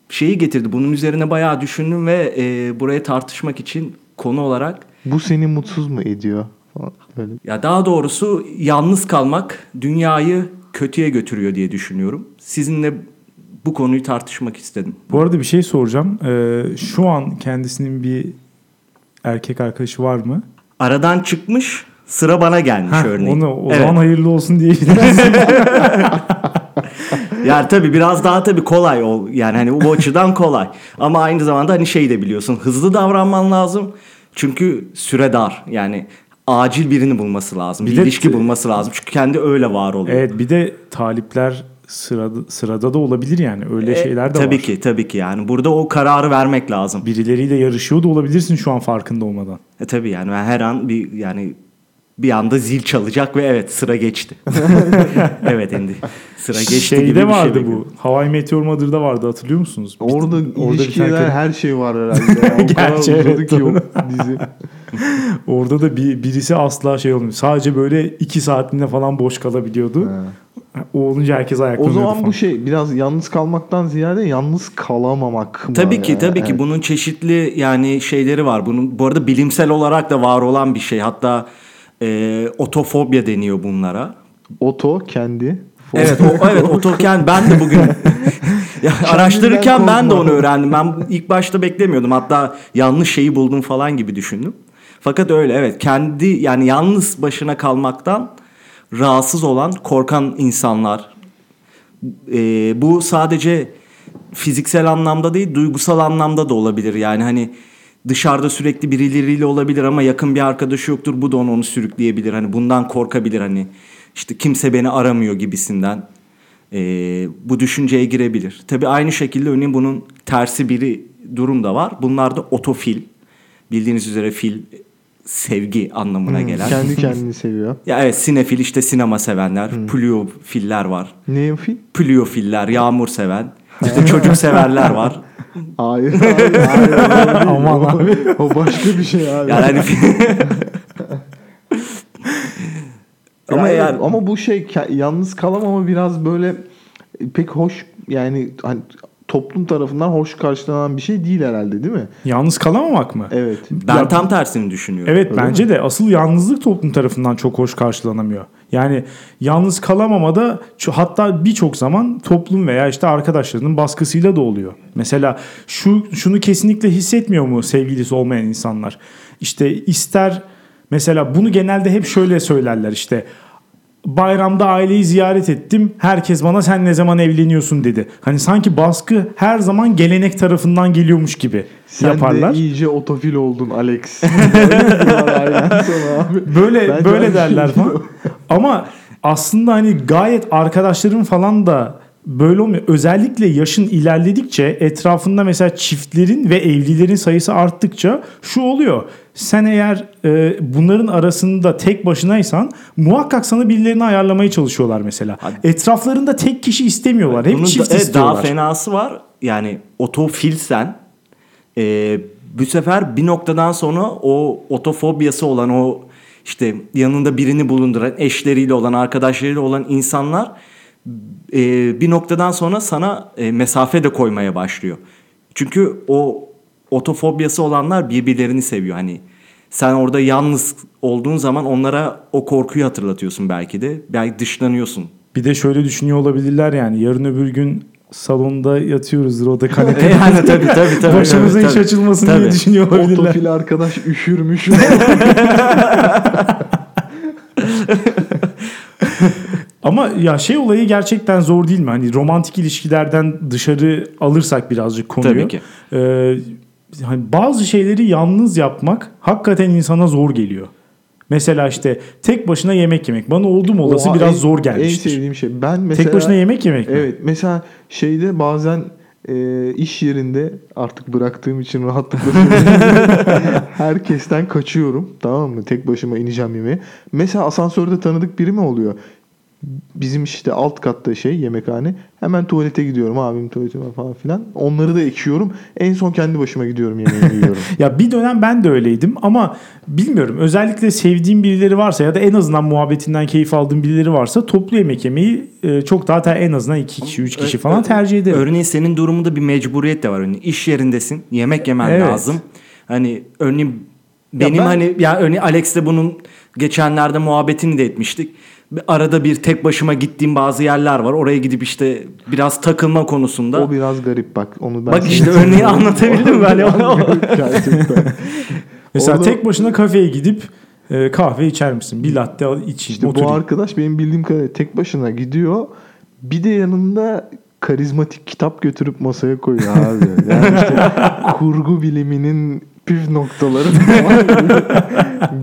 şeyi getirdi. Bunun üzerine bayağı düşündüm ve e, buraya tartışmak için konu olarak Bu seni mutsuz mu ediyor? Falan Böyle. ya daha doğrusu yalnız kalmak dünyayı kötüye götürüyor diye düşünüyorum. Sizinle bu konuyu tartışmak istedim. Bu arada bir şey soracağım. Ee, şu an kendisinin bir erkek arkadaşı var mı? Aradan çıkmış sıra bana gelmiş Heh, örneğin. Onu o Evet. zaman hayırlı olsun diyebiliriz. Yani tabii biraz daha tabii kolay ol. Yani hani bu açıdan kolay. Ama aynı zamanda hani şey de biliyorsun. Hızlı davranman lazım. Çünkü süre dar. Yani acil birini bulması lazım. Bir Bir, de- ilişki bulması lazım. Çünkü kendi öyle var oluyor. evet bir de talipler sırada, sırada da olabilir yani. Öyle E, şeyler de tabii var. ki tabii ki yani burada o kararı vermek lazım. Birileriyle yarışıyor da olabilirsin şu an farkında olmadan. E tabii yani her an bir yani bir anda zil çalacak ve evet sıra geçti. evet Endi. Sıra geçti Şeyde gibi bir vardı şey bu. Hawaii Meteor Mother'da vardı hatırlıyor musunuz? Orada, bir tane ilişkiler kere- her şey var herhalde. ya. O kadar Gerçi uzadı evet, ki o dizi. Orada da bir, birisi asla şey olmuyor. Sadece böyle iki saatinde falan boş kalabiliyordu. O olunca herkes O ayaklanıyordu zaman falan. bu şey biraz yalnız kalmaktan ziyade yalnız kalamamak mı? Tabii ki Yani? tabii ki Evet. bunun çeşitli yani şeyleri var. Bunun bu arada bilimsel olarak da var olan bir şey. Hatta e, otofobya deniyor bunlara. Oto kendi. Evet, o, evet otoken ben de bugün ya, araştırırken ben de onu öğrendim. Ben ilk başta beklemiyordum. Hatta yanlış şeyi buldum falan gibi düşündüm. Fakat öyle evet kendi yani yalnız başına kalmaktan rahatsız olan korkan insanlar. Ee, bu sadece fiziksel anlamda değil duygusal anlamda da olabilir. Yani hani dışarıda sürekli birileriyle olabilir ama yakın bir arkadaşı yoktur. Bu da onu, onu sürükleyebilir. Hani bundan korkabilir hani işte kimse beni aramıyor gibisinden. Ee, bu düşünceye girebilir. Tabii aynı şekilde örneğin bunun tersi biri durum da var. Bunlar da otofil. Bildiğiniz üzere fil sevgi anlamına gelen. Kendi kendini seviyor. Ya evet sinefil işte sinema sevenler, plüofiller var. Ne film? Plüofiller, yağmur seven. İşte çocuk severler var. Hayır, hayır, hayır. değil. Aman o, abi. o başka bir şey abi. Yani hani Ama Yani- yani ama bu şey yalnız kalamama biraz böyle pek hoş yani hani toplum tarafından hoş karşılanan bir şey değil herhalde değil mi? Yalnız kalamamak mı? Evet. ben Ya- tam tersini düşünüyorum. Evet bence de asıl yalnızlık toplum tarafından çok hoş karşılanamıyor. Yani yalnız kalamamada hatta birçok zaman toplum veya işte arkadaşlarının baskısıyla da oluyor. Mesela şu şunu kesinlikle hissetmiyor mu sevgilisi olmayan insanlar? İşte ister mesela bunu genelde hep şöyle söylerler işte bayramda aileyi ziyaret ettim. Herkes bana sen ne zaman evleniyorsun dedi. Hani sanki baskı her zaman gelenek tarafından geliyormuş gibi Sen yaparlar. de iyice otofil oldun Alex. Böyle Bence böyle derler falan. Ama aslında hani gayet arkadaşlarım falan da böyle olmuyor. Özellikle yaşın ilerledikçe etrafında mesela çiftlerin ve evlilerin sayısı arttıkça şu oluyor. Sen eğer e, bunların arasında tek başınaysan muhakkak sana birilerini ayarlamaya çalışıyorlar mesela. Etraflarında tek kişi istemiyorlar. Hep Bunun çift da- istiyorlar. Daha fenası var. Yani otofilsen e, bu sefer bir noktadan sonra o otofobiyası olan o işte yanında birini bulunduran eşleriyle olan arkadaşlarıyla olan insanlar e, bir noktadan sonra sana e, mesafe de koymaya başlıyor. Çünkü o otofobiyası olanlar birbirlerini seviyor. Hani sen orada yalnız olduğun zaman onlara o korkuyu hatırlatıyorsun belki de. Belki dışlanıyorsun. Bir de şöyle düşünüyor olabilirler yani yarın öbür gün salonda yatıyoruzdur o da kanepede. yani tabii tabii tabii. Başımıza tabii, hiç tabii. açılmasın diye Tabii. düşünüyor olabilirler. Otofil arkadaş üşürmüş. Ama ya şey olayı gerçekten zor değil mi? Hani romantik ilişkilerden dışarı alırsak birazcık konuyu. Tabii ki. e, hani bazı şeyleri yalnız yapmak hakikaten insana zor geliyor. Mesela işte tek başına yemek yemek. Bana oldum olası Oha, biraz en- zor En gelmiştir. sevdiğim şey. Ben mesela tek başına yemek yemek mi? Evet mesela şeyde bazen e, iş yerinde artık bıraktığım için rahatlıkla herkesten kaçıyorum tamam mı tek başıma ineceğim yemeğe. Mesela asansörde tanıdık biri mi oluyor? Bizim işte alt katta şey yemekhane. Hemen tuvalete gidiyorum abim tuvalete falan filan. Onları da ekiyorum. En son kendi başıma gidiyorum yemeğimi yiyorum. Ya bir dönem ben de öyleydim ama bilmiyorum özellikle sevdiğim birileri varsa ya da en azından muhabbetinden keyif aldığım birileri varsa toplu yemek yemeyi e, çok daha ter- en azından iki kişi, üç kişi Ö- falan ö- tercih ederim. Örneğin senin durumunda bir mecburiyet de var. Örneğin iş yerindesin. Yemek yemen Evet. lazım. Hani örneğin benim ben- hani ya örneğin Alex'le bunun geçenlerde muhabbetini de etmiştik. Bir Arada bir tek başıma gittiğim bazı yerler var. Oraya gidip işte biraz takılma konusunda. o biraz garip bak. Onu ben Bak işte örneği anlatabildim mi? Hani. Mesela Orada- tek başına kafeye gidip e, kahve içer misin? Bir latte al içeyim, İşte oturayım. bu arkadaş benim bildiğim kadarıyla tek başına gidiyor. Bir de yanında karizmatik kitap götürüp masaya koyuyor abi. Yani işte kurgu biliminin püf noktaları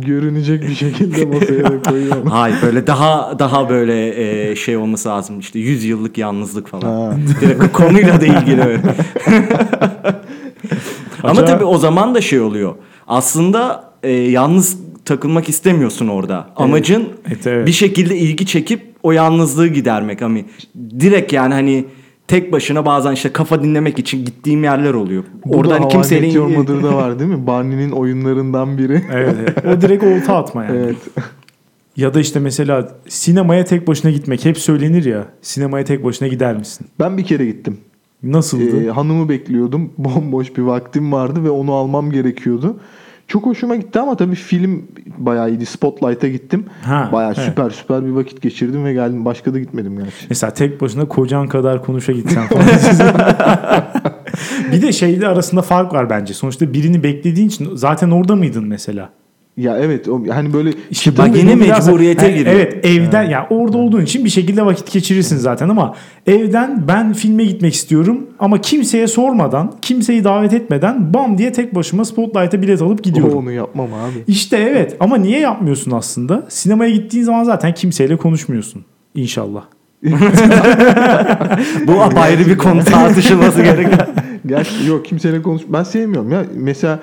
görünecek bir şekilde masaya da koyuyor. Hayır böyle daha daha böyle e, şey olması lazım. İşte 100 yıllık yalnızlık falan. Direkt konuyla da ilgili öyle. Ama tabii o zaman da şey oluyor. Aslında e, yalnız takılmak istemiyorsun orada. Amacın Evet, evet. bir şekilde ilgi çekip o yalnızlığı gidermek. Hani direkt yani hani tek başına bazen işte kafa dinlemek için gittiğim yerler oluyor. Orada Orada hani kimseyle... kimsenin Your Mother'da var değil mi? Barney'nin oyunlarından biri. Evet, evet. O direkt olta atma yani. evet. Ya da işte mesela sinemaya tek başına gitmek hep söylenir ya. Sinemaya tek başına gider misin? Ben bir kere gittim. Nasıldı? Ee, hanımı bekliyordum. Bomboş bir vaktim vardı ve onu almam gerekiyordu. Çok hoşuma gitti ama tabii film bayağı iyiydi. Spotlight'a gittim. Ha, bayağı evet. süper süper bir vakit geçirdim ve geldim. Başka da gitmedim gerçi. Mesela tek başına kocan kadar konuşa gitsen falan. bir de şeyde arasında fark var bence. Sonuçta birini beklediğin için zaten orada mıydın mesela? Ya evet o hani böyle İşte bak yine mecburiyete Yani giriyor. Evet evden ya orada olduğun için bir şekilde vakit geçirirsin zaten ama evden ben filme gitmek istiyorum ama kimseye sormadan, kimseyi davet etmeden bam diye tek başıma Spotlight'a bilet alıp gidiyorum. onu yapmam abi. İşte evet ama niye yapmıyorsun aslında? Sinemaya gittiğin zaman zaten kimseyle konuşmuyorsun. İnşallah. bu apayrı bir konu tartışılması gerekiyor. Gerçi yok kimseyle konuş. Ben sevmiyorum ya. Mesela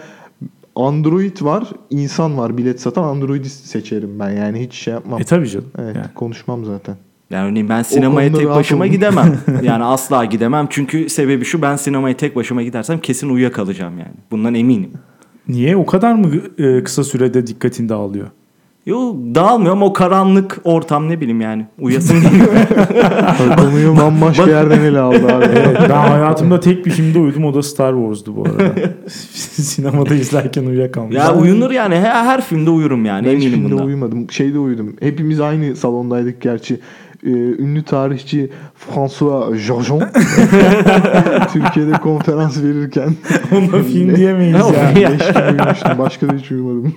Android var, insan var. Bilet satan Android'i seçerim ben. Yani hiç şey yapmam. E tabii canım. Evet, Yani. konuşmam zaten. Yani örneğin ben sinemaya tek başıma olun. gidemem. Yani asla gidemem. Çünkü sebebi şu ben sinemaya tek başıma gidersem kesin uyuyakalacağım yani. Bundan eminim. Niye? O kadar mı e, kısa sürede dikkatin dağılıyor? Yo dağılmıyor ama o karanlık ortam ne bileyim yani. Uyasın geliyor. Konuyu bambaşka yerden ele aldı abi. Evet, ben hayatımda tek bir filmde uyudum o da Star Wars'du bu arada. Sinemada izlerken uyuyakalmıştım. ya uyunur yani. Her, her filmde uyurum yani. Ben hiç eminim filmde bundan. uyumadım. Şeyde uyudum. Hepimiz aynı salondaydık gerçi. Ee, ünlü tarihçi François Jojon Türkiye'de konferans verirken Ona film diyemeyiz ya. ya. leş gibi uyumuştum. Başka da hiç uyumadım.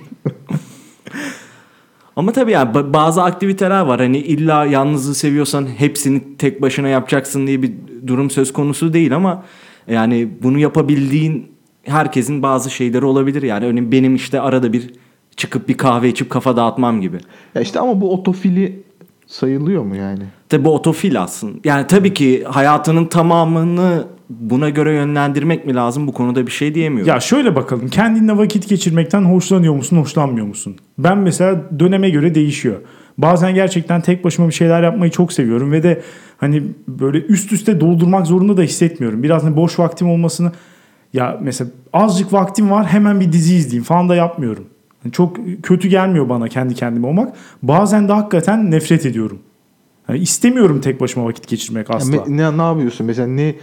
Ama tabii yani ba- bazı aktiviteler var. Hani illa yalnızlığı seviyorsan hepsini tek başına yapacaksın diye bir durum söz konusu değil ama yani bunu yapabildiğin herkesin bazı şeyleri olabilir. Yani örneğin benim işte arada bir çıkıp bir kahve içip kafa dağıtmam gibi. Ya işte ama bu otofili sayılıyor mu yani? Tabii bu otofil aslında. Yani tabii ki hayatının tamamını buna göre yönlendirmek mi lazım? Bu konuda bir şey diyemiyorum. Ya şöyle bakalım. Kendinle vakit geçirmekten hoşlanıyor musun, hoşlanmıyor musun? Ben mesela döneme göre değişiyor. Bazen gerçekten tek başıma bir şeyler yapmayı çok seviyorum ve de hani böyle üst üste doldurmak zorunda da hissetmiyorum. Biraz hani boş vaktim olmasını ya mesela azıcık vaktim var hemen bir dizi izleyeyim falan da yapmıyorum. Yani çok kötü gelmiyor bana kendi kendime olmak. Bazen de hakikaten nefret ediyorum. Yani istemiyorum tek başıma vakit geçirmek asla. Ya ne, ne yapıyorsun? Mesela ne,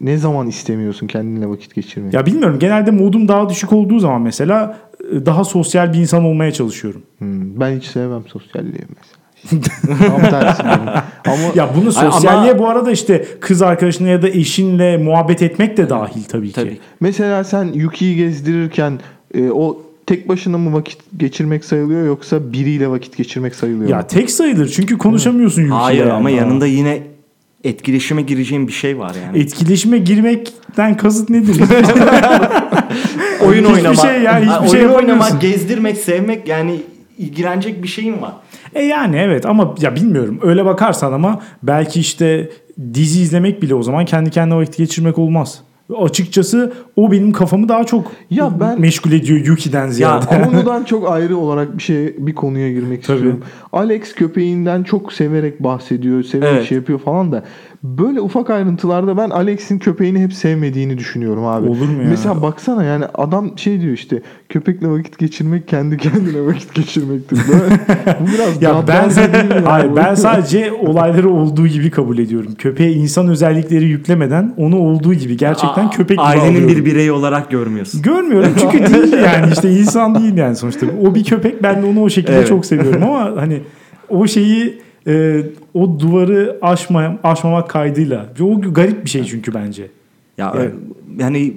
ne zaman istemiyorsun kendinle vakit geçirmeyi? Ya bilmiyorum genelde modum daha düşük olduğu zaman mesela daha sosyal bir insan olmaya çalışıyorum. Hmm, ben hiç sevmem sosyalliği mesela. Tam tersi benim. Ama Ya bunu sosyalliğe ama- bu arada işte kız arkadaşınla ya da eşinle muhabbet etmek de dahil tabii ki. Tabii. mesela sen Yuki'yi gezdirirken e, o tek başına mı vakit geçirmek sayılıyor yoksa biriyle vakit geçirmek sayılıyor Ya mu? tek sayılır çünkü konuşamıyorsun Yuki'yle. Hayır yani. ama yanında yine etkileşime gireceğin bir şey var yani. Etkileşime girmekten kasıt nedir? oyun Hiçbir oynamak. şey ya, hiçbir şey oyun yapamıyorsun. oynamak, gezdirmek, sevmek yani ilgilenecek bir şeyin var. e yani evet ama ya bilmiyorum öyle bakarsan ama belki işte dizi izlemek bile o zaman kendi kendine vakit geçirmek olmaz. Açıkçası o benim kafamı daha çok Ya ben- meşgul ediyor Yuki'den ziyade. Konudan çok ayrı olarak bir şey bir konuya girmek Tabii. istiyorum. Alex köpeğinden çok severek bahsediyor, severek Evet. şey yapıyor falan da böyle ufak ayrıntılarda ben Alex'in köpeğini hep sevmediğini düşünüyorum abi. Olur mu ya? Mesela baksana yani adam şey diyor işte köpekle vakit geçirmek kendi kendine vakit geçirmektir. Bu biraz Ya ben ya? hayır ben sadece olayları olduğu gibi kabul ediyorum. Köpeğe insan özellikleri yüklemeden onu olduğu gibi gerçekten Aa, köpek gibi Ailenin alıyorum. bir bireyi olarak görmüyorsun. Görmüyorum çünkü değil yani işte insan değil yani sonuçta. O bir köpek ben de onu o şekilde Evet. çok seviyorum ama hani o şeyi e, o duvarı aşmaya, aşmamak kaydıyla. O garip bir şey çünkü bence. Ya Evet. yani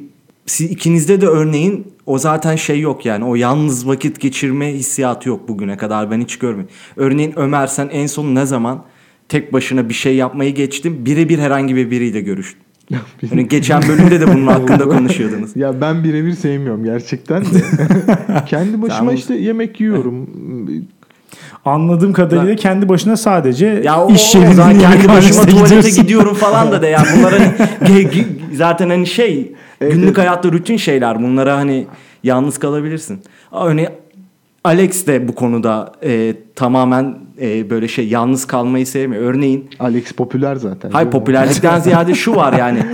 siz ikinizde de örneğin o zaten şey yok yani o yalnız vakit geçirme hissiyatı yok bugüne kadar ben hiç görmedim. Örneğin Ömer sen en son ne zaman tek başına bir şey yapmayı geçtin birebir herhangi bir biriyle görüştün. Yani geçen bölümde de bunun hakkında konuşuyordunuz. Ya ben birebir sevmiyorum gerçekten de. Kendi başıma işte yemek yiyorum. Anladığım kadarıyla kendi başına sadece Ya o, iş yerinde zaten kendi başıma tuvalete gidiyorum falan da de yani bunlar hani zaten hani şey günlük hayatta rutin şeyler bunlara hani yalnız kalabilirsin. Örneğin Alex de bu konuda e, tamamen e, böyle şey yalnız kalmayı sevmiyor. Örneğin Alex popüler zaten. hay popülerlikten ziyade şu var yani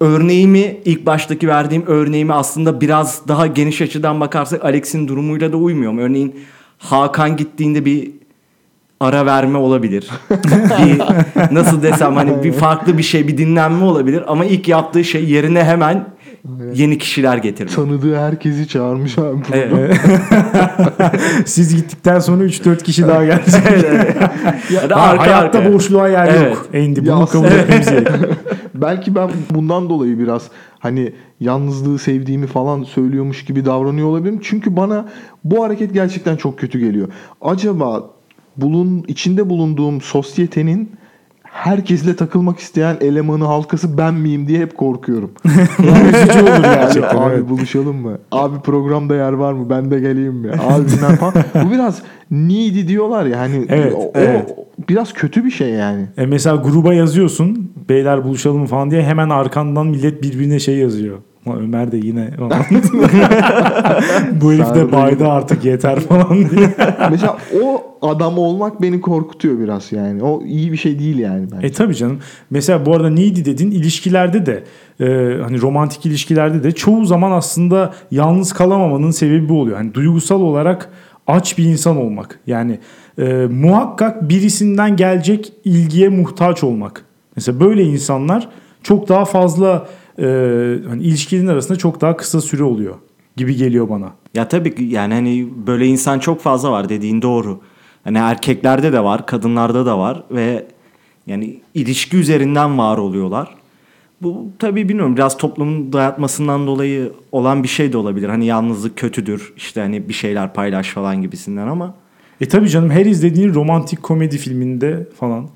örneğimi ilk baştaki verdiğim örneğimi aslında biraz daha geniş açıdan bakarsak Alex'in durumuyla da uymuyorum. Örneğin Hakan gittiğinde bir ara verme olabilir. bir, nasıl desem hani bir farklı bir şey bir dinlenme olabilir ama ilk yaptığı şey yerine hemen yeni kişiler getirmek. Tanıdığı herkesi çağırmış abi. Evet. Siz gittikten sonra 3-4 kişi daha gelecek. Ya da Ha, arka hayatta arkaya. boşluğa yer Evet. yok. Endi bunu kabul etmemiz. Belki ben bundan dolayı biraz hani yalnızlığı sevdiğimi falan söylüyormuş gibi davranıyor olabilirim. Çünkü bana bu hareket gerçekten çok kötü geliyor. Acaba bulun içinde bulunduğum sosyetenin herkesle takılmak isteyen elemanı halkası ben miyim diye hep korkuyorum. Üzücü olur Yani abi evet. buluşalım mı? Abi programda yer var mı? Ben de geleyim mi? Abi bilmem falan. Bu biraz needy diyorlar ya hani Evet, o, o evet. biraz kötü bir şey yani. E mesela gruba yazıyorsun beyler buluşalım falan diye hemen arkandan millet birbirine şey yazıyor. Ama Ömer de yine bu herif de baydı artık yeter falan diye. Mesela o adam olmak beni korkutuyor biraz yani. O iyi bir şey değil yani bence. E tabii canım. Mesela bu arada needy dedin ilişkilerde de e, hani romantik ilişkilerde de çoğu zaman aslında yalnız kalamamanın sebebi bu oluyor. Hani duygusal olarak aç bir insan olmak. Yani e, muhakkak birisinden gelecek ilgiye muhtaç olmak. Mesela böyle insanlar çok daha fazla e, hani ilişkilerin arasında çok daha kısa süre oluyor gibi geliyor bana. Ya tabii yani hani böyle insan çok fazla var dediğin doğru. Hani erkeklerde de var, kadınlarda da var ve yani ilişki üzerinden var oluyorlar. Bu tabii bilmiyorum biraz toplumun dayatmasından dolayı olan bir şey de olabilir. Hani yalnızlık kötüdür işte hani bir şeyler paylaş falan gibisinden ama E tabii canım her izlediğin romantik komedi filminde falan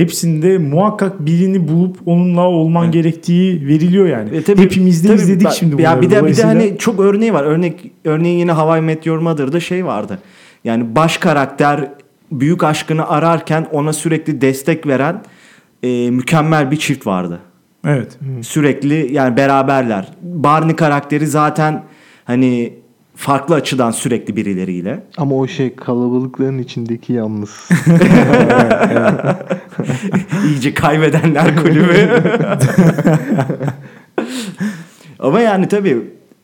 hepsinde muhakkak birini bulup onunla olman gerektiği veriliyor yani. E tabii- Hepimiz de tabii izledik bak- şimdi bunları. Ya bir de bir de hani çok örneği var. Örnek örneğin yine How I Met Your Mother'da şey vardı. Yani baş karakter büyük aşkını ararken ona sürekli destek veren e, mükemmel bir çift vardı. Evet. Sürekli yani beraberler. Barney karakteri zaten hani farklı açıdan sürekli birileriyle. Ama o şey kalabalıkların içindeki yalnız. İyice kaybedenler kulübü. Ama yani tabii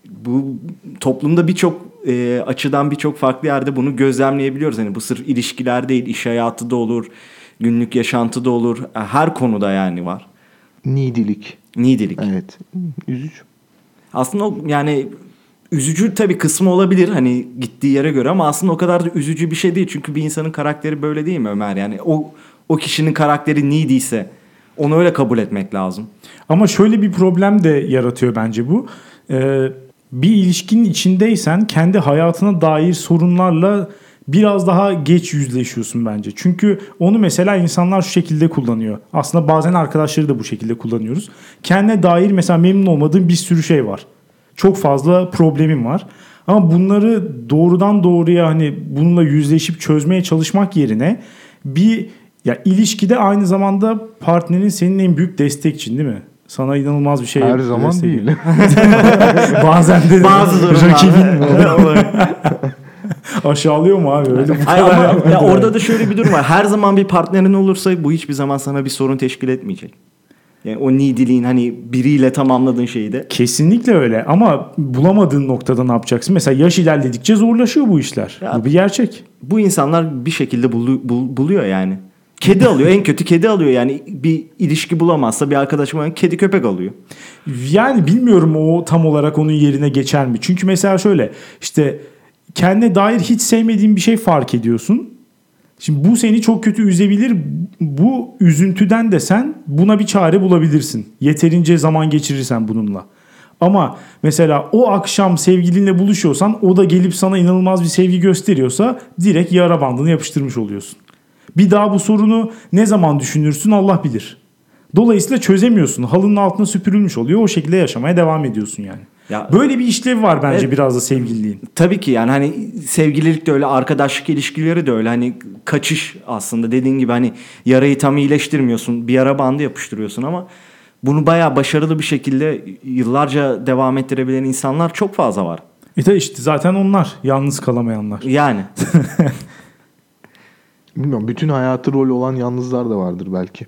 bu toplumda birçok e, açıdan birçok farklı yerde bunu gözlemleyebiliyoruz. Hani bu sırf ilişkiler değil, iş hayatı da olur, günlük yaşantıda olur. Her konuda yani var. Nidilik. Nidilik. Evet. Üzücü. Aslında yani üzücü tabii kısmı olabilir hani gittiği yere göre ama aslında o kadar da üzücü bir şey değil. Çünkü bir insanın karakteri böyle değil mi Ömer? Yani o o kişinin karakteri needy ise onu öyle kabul etmek lazım. Ama şöyle bir problem de yaratıyor bence bu. Ee, bir ilişkinin içindeysen kendi hayatına dair sorunlarla biraz daha geç yüzleşiyorsun bence. Çünkü onu mesela insanlar şu şekilde kullanıyor. Aslında bazen arkadaşları da bu şekilde kullanıyoruz. Kendine dair mesela memnun olmadığın bir sürü şey var. Çok fazla problemim var. Ama bunları doğrudan doğruya hani bununla yüzleşip çözmeye çalışmak yerine bir ya ilişkide aynı zamanda partnerin senin en büyük destekçin değil mi? sana inanılmaz bir şey Her zaman destekliyor. değil. Bazen de Bazı durumlarda. Aşağılıyor mu abi? Öyle kadar ama ya orada da şöyle bir durum var. Her zaman bir partnerin olursa bu hiçbir zaman sana bir sorun teşkil etmeyecek. Yani o neediliğin hani biriyle tamamladığın şeyi de. Kesinlikle öyle ama bulamadığın noktada ne yapacaksın? Mesela yaş ilerledikçe zorlaşıyor bu işler. Ya- Bu bir gerçek. Bu insanlar bir şekilde bulu- bul- buluyor yani. Kedi alıyor. En kötü kedi alıyor yani. Bir ilişki bulamazsa bir arkadaşım kedi köpek alıyor. Yani bilmiyorum o tam olarak onun yerine geçer mi? Çünkü mesela şöyle işte kendine dair hiç sevmediğin bir şey fark ediyorsun. Şimdi bu seni çok kötü üzebilir. Bu üzüntüden de sen buna bir çare bulabilirsin. Yeterince zaman geçirirsen bununla. Ama mesela o akşam sevgilinle buluşuyorsan o da gelip sana inanılmaz bir sevgi gösteriyorsa direkt yara bandını yapıştırmış oluyorsun. Bir daha bu sorunu ne zaman düşünürsün Allah bilir. Dolayısıyla çözemiyorsun. Halının altına süpürülmüş oluyor. O şekilde yaşamaya devam ediyorsun yani. Ya- Böyle bir işlevi var bence Evet. biraz da sevgililiğin. Tabii ki yani hani sevgililik de öyle, arkadaşlık ilişkileri de öyle. Hani kaçış aslında dediğin gibi hani yarayı tam iyileştirmiyorsun. Bir yara bandı yapıştırıyorsun ama bunu bayağı başarılı bir şekilde yıllarca devam ettirebilen insanlar çok fazla var. E de işte zaten onlar yalnız kalamayanlar. Yani Bilmiyorum. Bütün hayatı rol olan yalnızlar da vardır belki.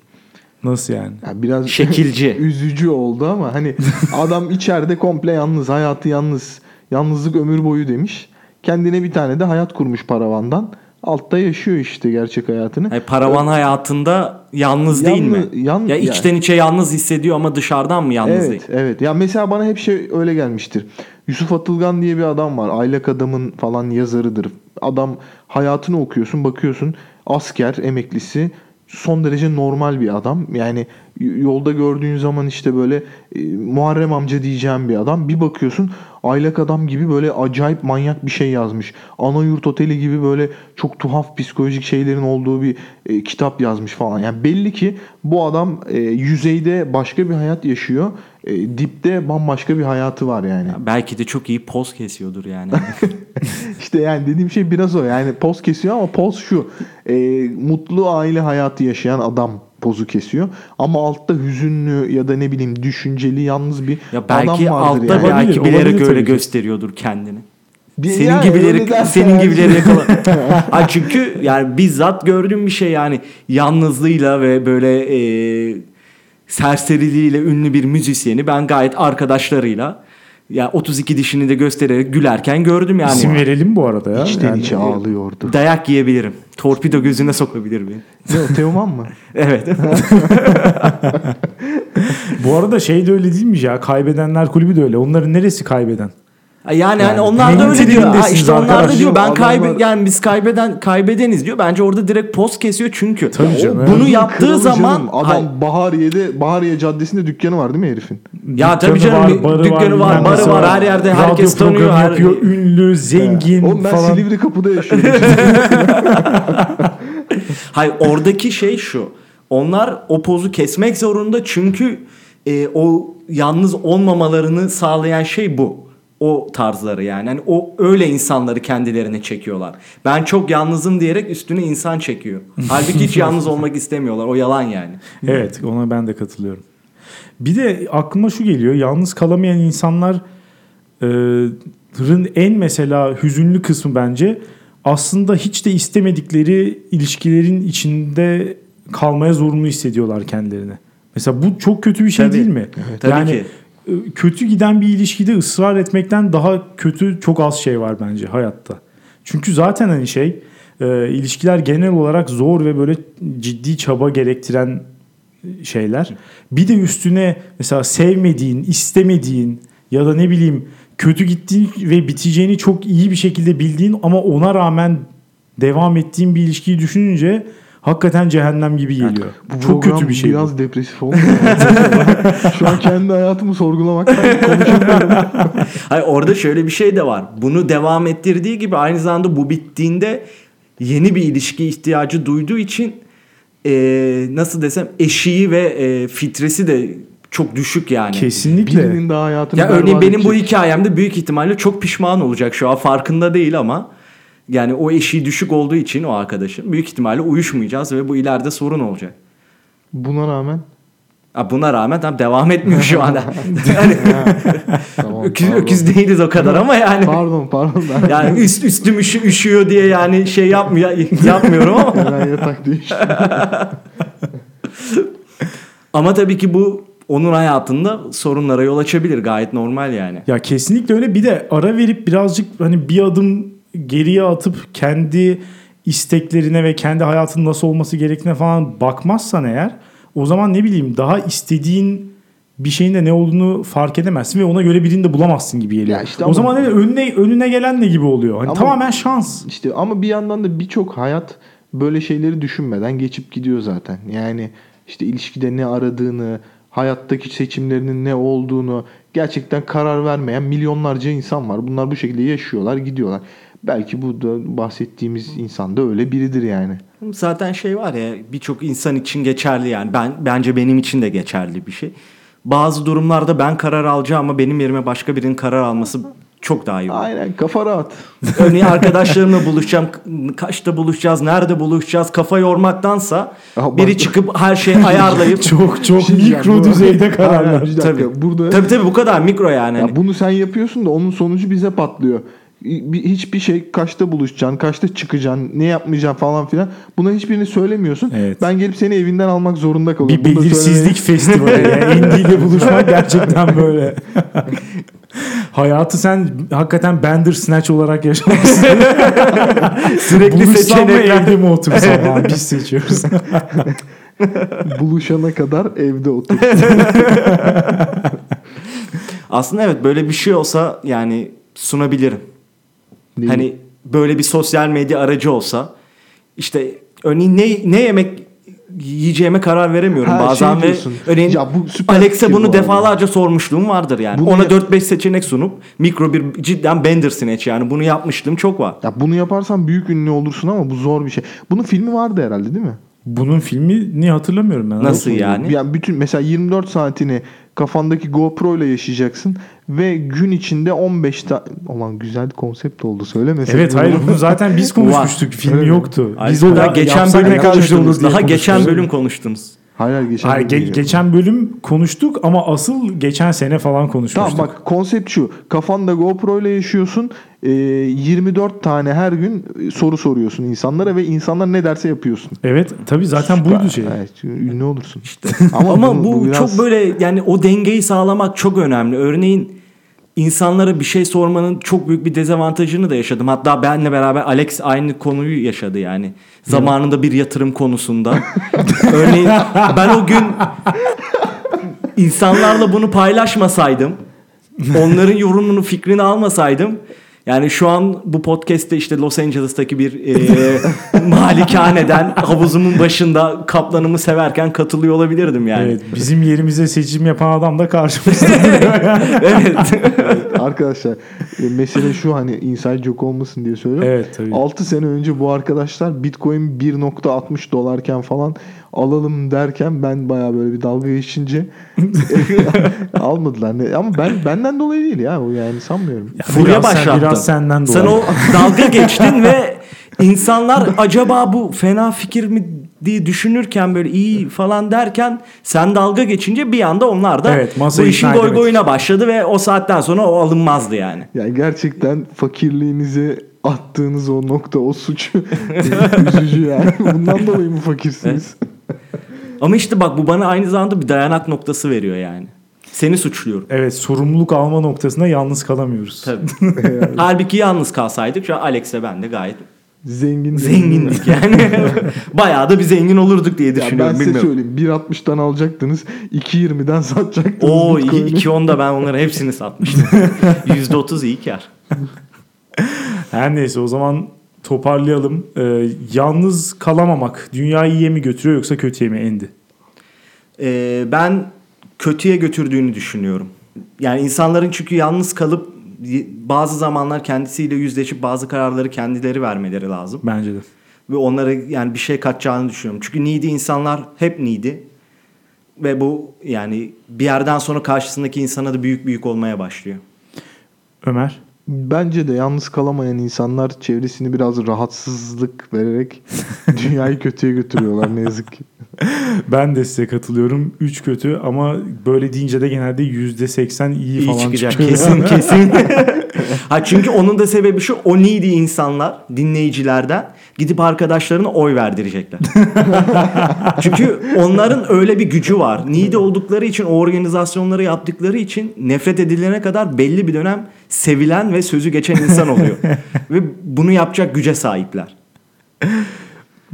Nasıl yani? Yani biraz Şekilci. üzücü oldu ama hani adam içeride komple yalnız, hayatı yalnız. Yalnızlık ömür boyu demiş. Kendine bir tane de hayat kurmuş paravandan. Altta yaşıyor işte gerçek hayatını. hani paravan hayatında yalnız değil mi? Yan- ya yani. içten içe yalnız hissediyor ama dışarıdan mı yalnız evet, değil? evet. Ya mesela bana hep şey öyle gelmiştir. Yusuf Atılgan diye bir adam var. Aylak Adam'ın falan yazarıdır. Adam hayatını okuyorsun, bakıyorsun asker, emeklisi son derece normal bir adam. Yani yolda gördüğün zaman işte böyle e, Muharrem amca diyeceğim bir adam. Bir bakıyorsun aylak adam gibi böyle acayip manyak bir şey yazmış. Ana yurt oteli gibi böyle çok tuhaf psikolojik şeylerin olduğu bir e, kitap yazmış falan. Yani belli ki bu adam e, yüzeyde başka bir hayat yaşıyor. E, dipte bambaşka bir hayatı var yani. Belki de çok iyi poz kesiyordur yani. İşte yani dediğim şey biraz o. Yani poz kesiyor ama poz şu. E, mutlu aile hayatı yaşayan adam pozu kesiyor. Ama altta hüzünlü ya da ne bileyim düşünceli yalnız bir ya belki adam vardır altta yani. belki Olabilir, bilerek olabilir öyle gösteriyordur kendini. Bir- Senin yani gibileri senin her gibileri yakala. ha çünkü yani bizzat gördüğüm bir şey yani yalnızlığıyla ve böyle e, serseriliğiyle ünlü bir müzisyeni ben gayet arkadaşlarıyla ya 32 dişini de göstererek gülerken gördüm yani. İsim verelim bu arada ya. İçten Yani- içe ağlıyordu. Dayak yiyebilirim. Torpido gözüne sokabilir beni. ne o Teoman mı? Evet. Bu arada şey de öyle değil mi ya? Kaybedenler kulübü de öyle. Onların neresi kaybeden? Yani, Yani hani onlar da öyle diyor. Ha, işte onlar da diyor ben kaybe yani biz kaybeden kaybedeniz diyor. Bence orada direkt post kesiyor çünkü. Tabii O- canım, bunu evet. yaptığı zaman canım, adam Hayır. Bahariye'de Bahariye Caddesi'nde dükkanı var değil mi herifin? Ya tabii Dükkanı canım, dükkanı var, bilmem barı nesi var, her yerde herkes tanıyor, her- yapıyor. Ünlü, zengin Oğlum ben falan. Silivri kapıda yaşıyorum. Hayır oradaki şey şu. Onlar o pozu kesmek zorunda çünkü e, o yalnız olmamalarını sağlayan şey bu. O tarzları yani. Hani o öyle insanları kendilerine çekiyorlar. Ben çok yalnızım diyerek üstüne insan çekiyor. Halbuki hiç yalnız olmak istemiyorlar. O yalan yani. Evet ona ben de katılıyorum. Bir de aklıma şu geliyor. Yalnız kalamayan insanların en mesela hüzünlü kısmı bence aslında hiç de istemedikleri ilişkilerin içinde kalmaya zorunlu hissediyorlar kendilerini. Mesela bu çok kötü bir şey Tabii. değil mi? Tabii yani ki. E, kötü giden bir ilişkide ısrar etmekten daha kötü çok az şey var bence hayatta. Çünkü zaten hani şey e, ilişkiler genel olarak zor ve böyle ciddi çaba gerektiren şeyler. Bir de üstüne mesela sevmediğin, istemediğin ya da ne bileyim kötü gittiğin ve biteceğini çok iyi bir şekilde bildiğin ama ona rağmen devam ettiğin bir ilişkiyi düşününce hakikaten cehennem gibi geliyor. Bu çok kötü bir şey bu. Biraz depresif oldu. Şu an kendi hayatımı sorgulamaktan konuşamıyorum. Hayır orada şöyle bir şey de var. Bunu devam ettirdiği gibi aynı zamanda bu bittiğinde yeni bir ilişki ihtiyacı duyduğu için e, nasıl desem eşiği ve e, fitresi de çok düşük yani. Kesinlikle. Birinin daha hayatını Ya örneğin benim bu edecek. hikayemde büyük ihtimalle çok pişman olacak şu an farkında değil ama yani o eşiği düşük olduğu için o arkadaşın büyük ihtimalle uyuşmayacağız ve bu ileride sorun olacak. Buna rağmen Ha, Buna rağmen tam devam etmiyor şu anda. yani, Tamam, öküz, pardon. öküz değiliz o kadar ama yani. Pardon pardon ben Yani üst üstüm üşü- üşüyor diye yani şey yapmıyor yapmıyorum ama. hemen yatak değiştim. Ama tabii ki bu onun hayatında sorunlara yol açabilir. Gayet normal yani. Ya kesinlikle öyle. Bir de ara verip birazcık hani bir adım geriye atıp kendi isteklerine ve kendi hayatının nasıl olması gerektiğine falan bakmazsan eğer o zaman ne bileyim daha istediğin bir şeyin de ne olduğunu fark edemezsin ve ona göre birini de bulamazsın gibi geliyor. İşte o ama- zaman ne önüne önüne gelen ne gibi oluyor? Hani Ama- tamamen şans. İşte ama bir yandan da birçok hayat böyle şeyleri düşünmeden geçip gidiyor zaten. Yani işte ilişkide ne aradığını, hayattaki seçimlerinin ne olduğunu gerçekten karar vermeyen milyonlarca insan var. Bunlar bu şekilde yaşıyorlar, gidiyorlar. Belki bu da bahsettiğimiz insan da öyle biridir yani. Zaten şey var ya birçok insan için geçerli yani. Ben bence benim için de geçerli bir şey. Bazı durumlarda ben karar alacağım ama benim yerime başka birinin karar alması çok daha iyi olur. Aynen kafa rahat. Örneğin arkadaşlarımla buluşacağım. Kaçta buluşacağız? Nerede buluşacağız? Kafa yormaktansa Ya biri çıkıp her şeyi ayarlayıp Çok çok şey mikro düzeyde Aynen, kararlar. dakika. Tabii. Burada Tabii tabii bu kadar mikro yani. Ya bunu sen yapıyorsun da onun sonucu bize patlıyor. Bir- Hiçbir şey kaçta buluşacaksın, kaçta çıkacaksın, ne yapmayacaksın falan filan. Buna hiçbirini söylemiyorsun. Evet. Ben gelip seni evinden almak zorunda kalıyorum. Bir Bunu belirsizlik festivali. Yani Andy ile buluşmak gerçekten böyle. Hayatı sen hakikaten Bandersnatch olarak yaşamışsın. sürekli Buluşsam mı seçenekler. evde mi otursam falan biz seçiyoruz. buluşana kadar evde otur. Aslında evet böyle bir şey olsa yani sunabilirim. Neyi? Hani böyle bir sosyal medya aracı olsa işte örneğin ne ne yemek yiyeceğime karar veremiyorum Ha, bazen şey ve diyorsun. örneğin Ya bu bu bunu arada. defalarca sormuşluğum vardır yani. Bunu Ona ya- 4-5 seçenek sunup mikro bir cidden Bandersnatch yani bunu yapmışlığım çok var. Ya bunu yaparsan büyük ünlü olursun ama bu zor bir şey. Bunun filmi vardı herhalde değil mi? Bunun filmini hatırlamıyorum ben. Nasıl yani? Yani bütün mesela 24 saatini kafandaki GoPro ile yaşayacaksın ve gün içinde 15 ta Aman güzel konsept oldu söylemesek. Evet hayır bunu zaten biz konuşmuştuk. Film yoktu. Biz o daha geçen bölüm konuştunuz. Daha geçen bölüm konuştunuz. Hayır hayır geçen Hayır, bölüm ge- geçen bölüm konuştuk ama asıl geçen sene falan konuşmuştuk. Tamam bak konsept şu. Kafanda GoPro ile yaşıyorsun. Ee, 24 tane her gün soru soruyorsun insanlara ve insanlar ne derse yapıyorsun. Evet tabii zaten Süper. buydu şey. Evet, ünlü olursun. Ama, bunu- bu, biraz- çok böyle yani o dengeyi sağlamak çok önemli. Örneğin insanlara bir şey sormanın çok büyük bir dezavantajını da yaşadım. Hatta benle beraber Alex aynı konuyu yaşadı yani. Zamanında bir yatırım konusunda. Örneğin ben o gün insanlarla bunu paylaşmasaydım, onların yorumunu, fikrini almasaydım yani şu an bu podcast'te işte Los Angeles'taki bir e, malikaneden havuzumun başında kaplanımı severken katılıyor olabilirdim yani. Evet, bizim yerimize seçim yapan adam da karşımızda. evet. Arkadaşlar e, mesele şu hani inside joke olmasın diye söylüyorum. Evet, tabii. 6 sene önce bu arkadaşlar Bitcoin 1.60 dolarken falan alalım derken ben bayağı böyle bir dalga geçince almadılar. Ne- Ama ben benden dolayı değil ya o yani sanmıyorum. Furya Biraz sen- başlattın. biraz senden Sen dolayı. o dalga geçtin ve insanlar acaba bu fena fikir mi diye düşünürken böyle iyi falan derken sen dalga geçince bir anda onlar da Evet, bu işin goy goyuna başladı ve o saatten sonra o alınmazdı yani. Yani gerçekten fakirliğinizi attığınız o nokta o suç üzücü yani. Bundan dolayı mı fakirsiniz? Ama işte bak bu bana aynı zamanda bir dayanak noktası veriyor yani. Seni suçluyorum. evet sorumluluk alma noktasında yalnız kalamıyoruz. Tabii. Halbuki yalnız kalsaydık şu an Alex'le ben de gayet Zengin zengindik yani. Bayağı da bir zengin olurduk diye Ya ben düşünüyorum. size bilmiyorum. söyleyeyim 1.60'dan alacaktınız 2.20'den satacaktınız. Oo Bitcoin'i. 2.10'da ben onların hepsini satmıştım. %30 iyi kar. Her neyse o zaman toparlayalım. Ee, yalnız kalamamak dünyayı iyiye mi götürüyor yoksa kötüye mi endi? Ee, ben kötüye götürdüğünü düşünüyorum. Yani insanların çünkü yalnız kalıp bazı zamanlar kendisiyle yüzleşip bazı kararları kendileri vermeleri lazım. Bence de. Ve onlara yani bir şey katacağını düşünüyorum. Çünkü needy insanlar hep needy. Ve bu yani bir yerden sonra karşısındaki insana da büyük büyük olmaya başlıyor. Ömer? Bence de yalnız kalamayan insanlar çevresini biraz rahatsızlık vererek dünyayı kötüye götürüyorlar ne yazık ki. Ben de size katılıyorum. 3 kötü ama böyle deyince de genelde %80 iyi, İyi falan çıkacak çıkıyor. kesin kesin. ha çünkü onun da sebebi şu o needy insanlar dinleyicilerden gidip arkadaşlarına oy verdirecekler. çünkü onların öyle bir gücü var. Needy oldukları için o organizasyonları yaptıkları için nefret edilene kadar belli bir dönem sevilen ve sözü geçen insan oluyor. ve bunu yapacak güce sahipler.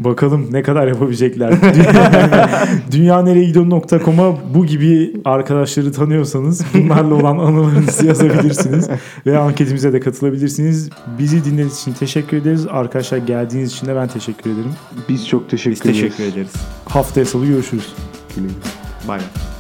Bakalım ne kadar yapabilecekler. Dünyanereyegidiyor.com'a bu gibi arkadaşları tanıyorsanız bunlarla olan anılarınızı yazabilirsiniz. Ve anketimize de katılabilirsiniz. Bizi dinlediğiniz için teşekkür ederiz. Arkadaşlar geldiğiniz için de ben teşekkür ederim. Biz çok teşekkür Biz ederiz. teşekkür ederiz. Haftaya salı görüşürüz. Bay bay.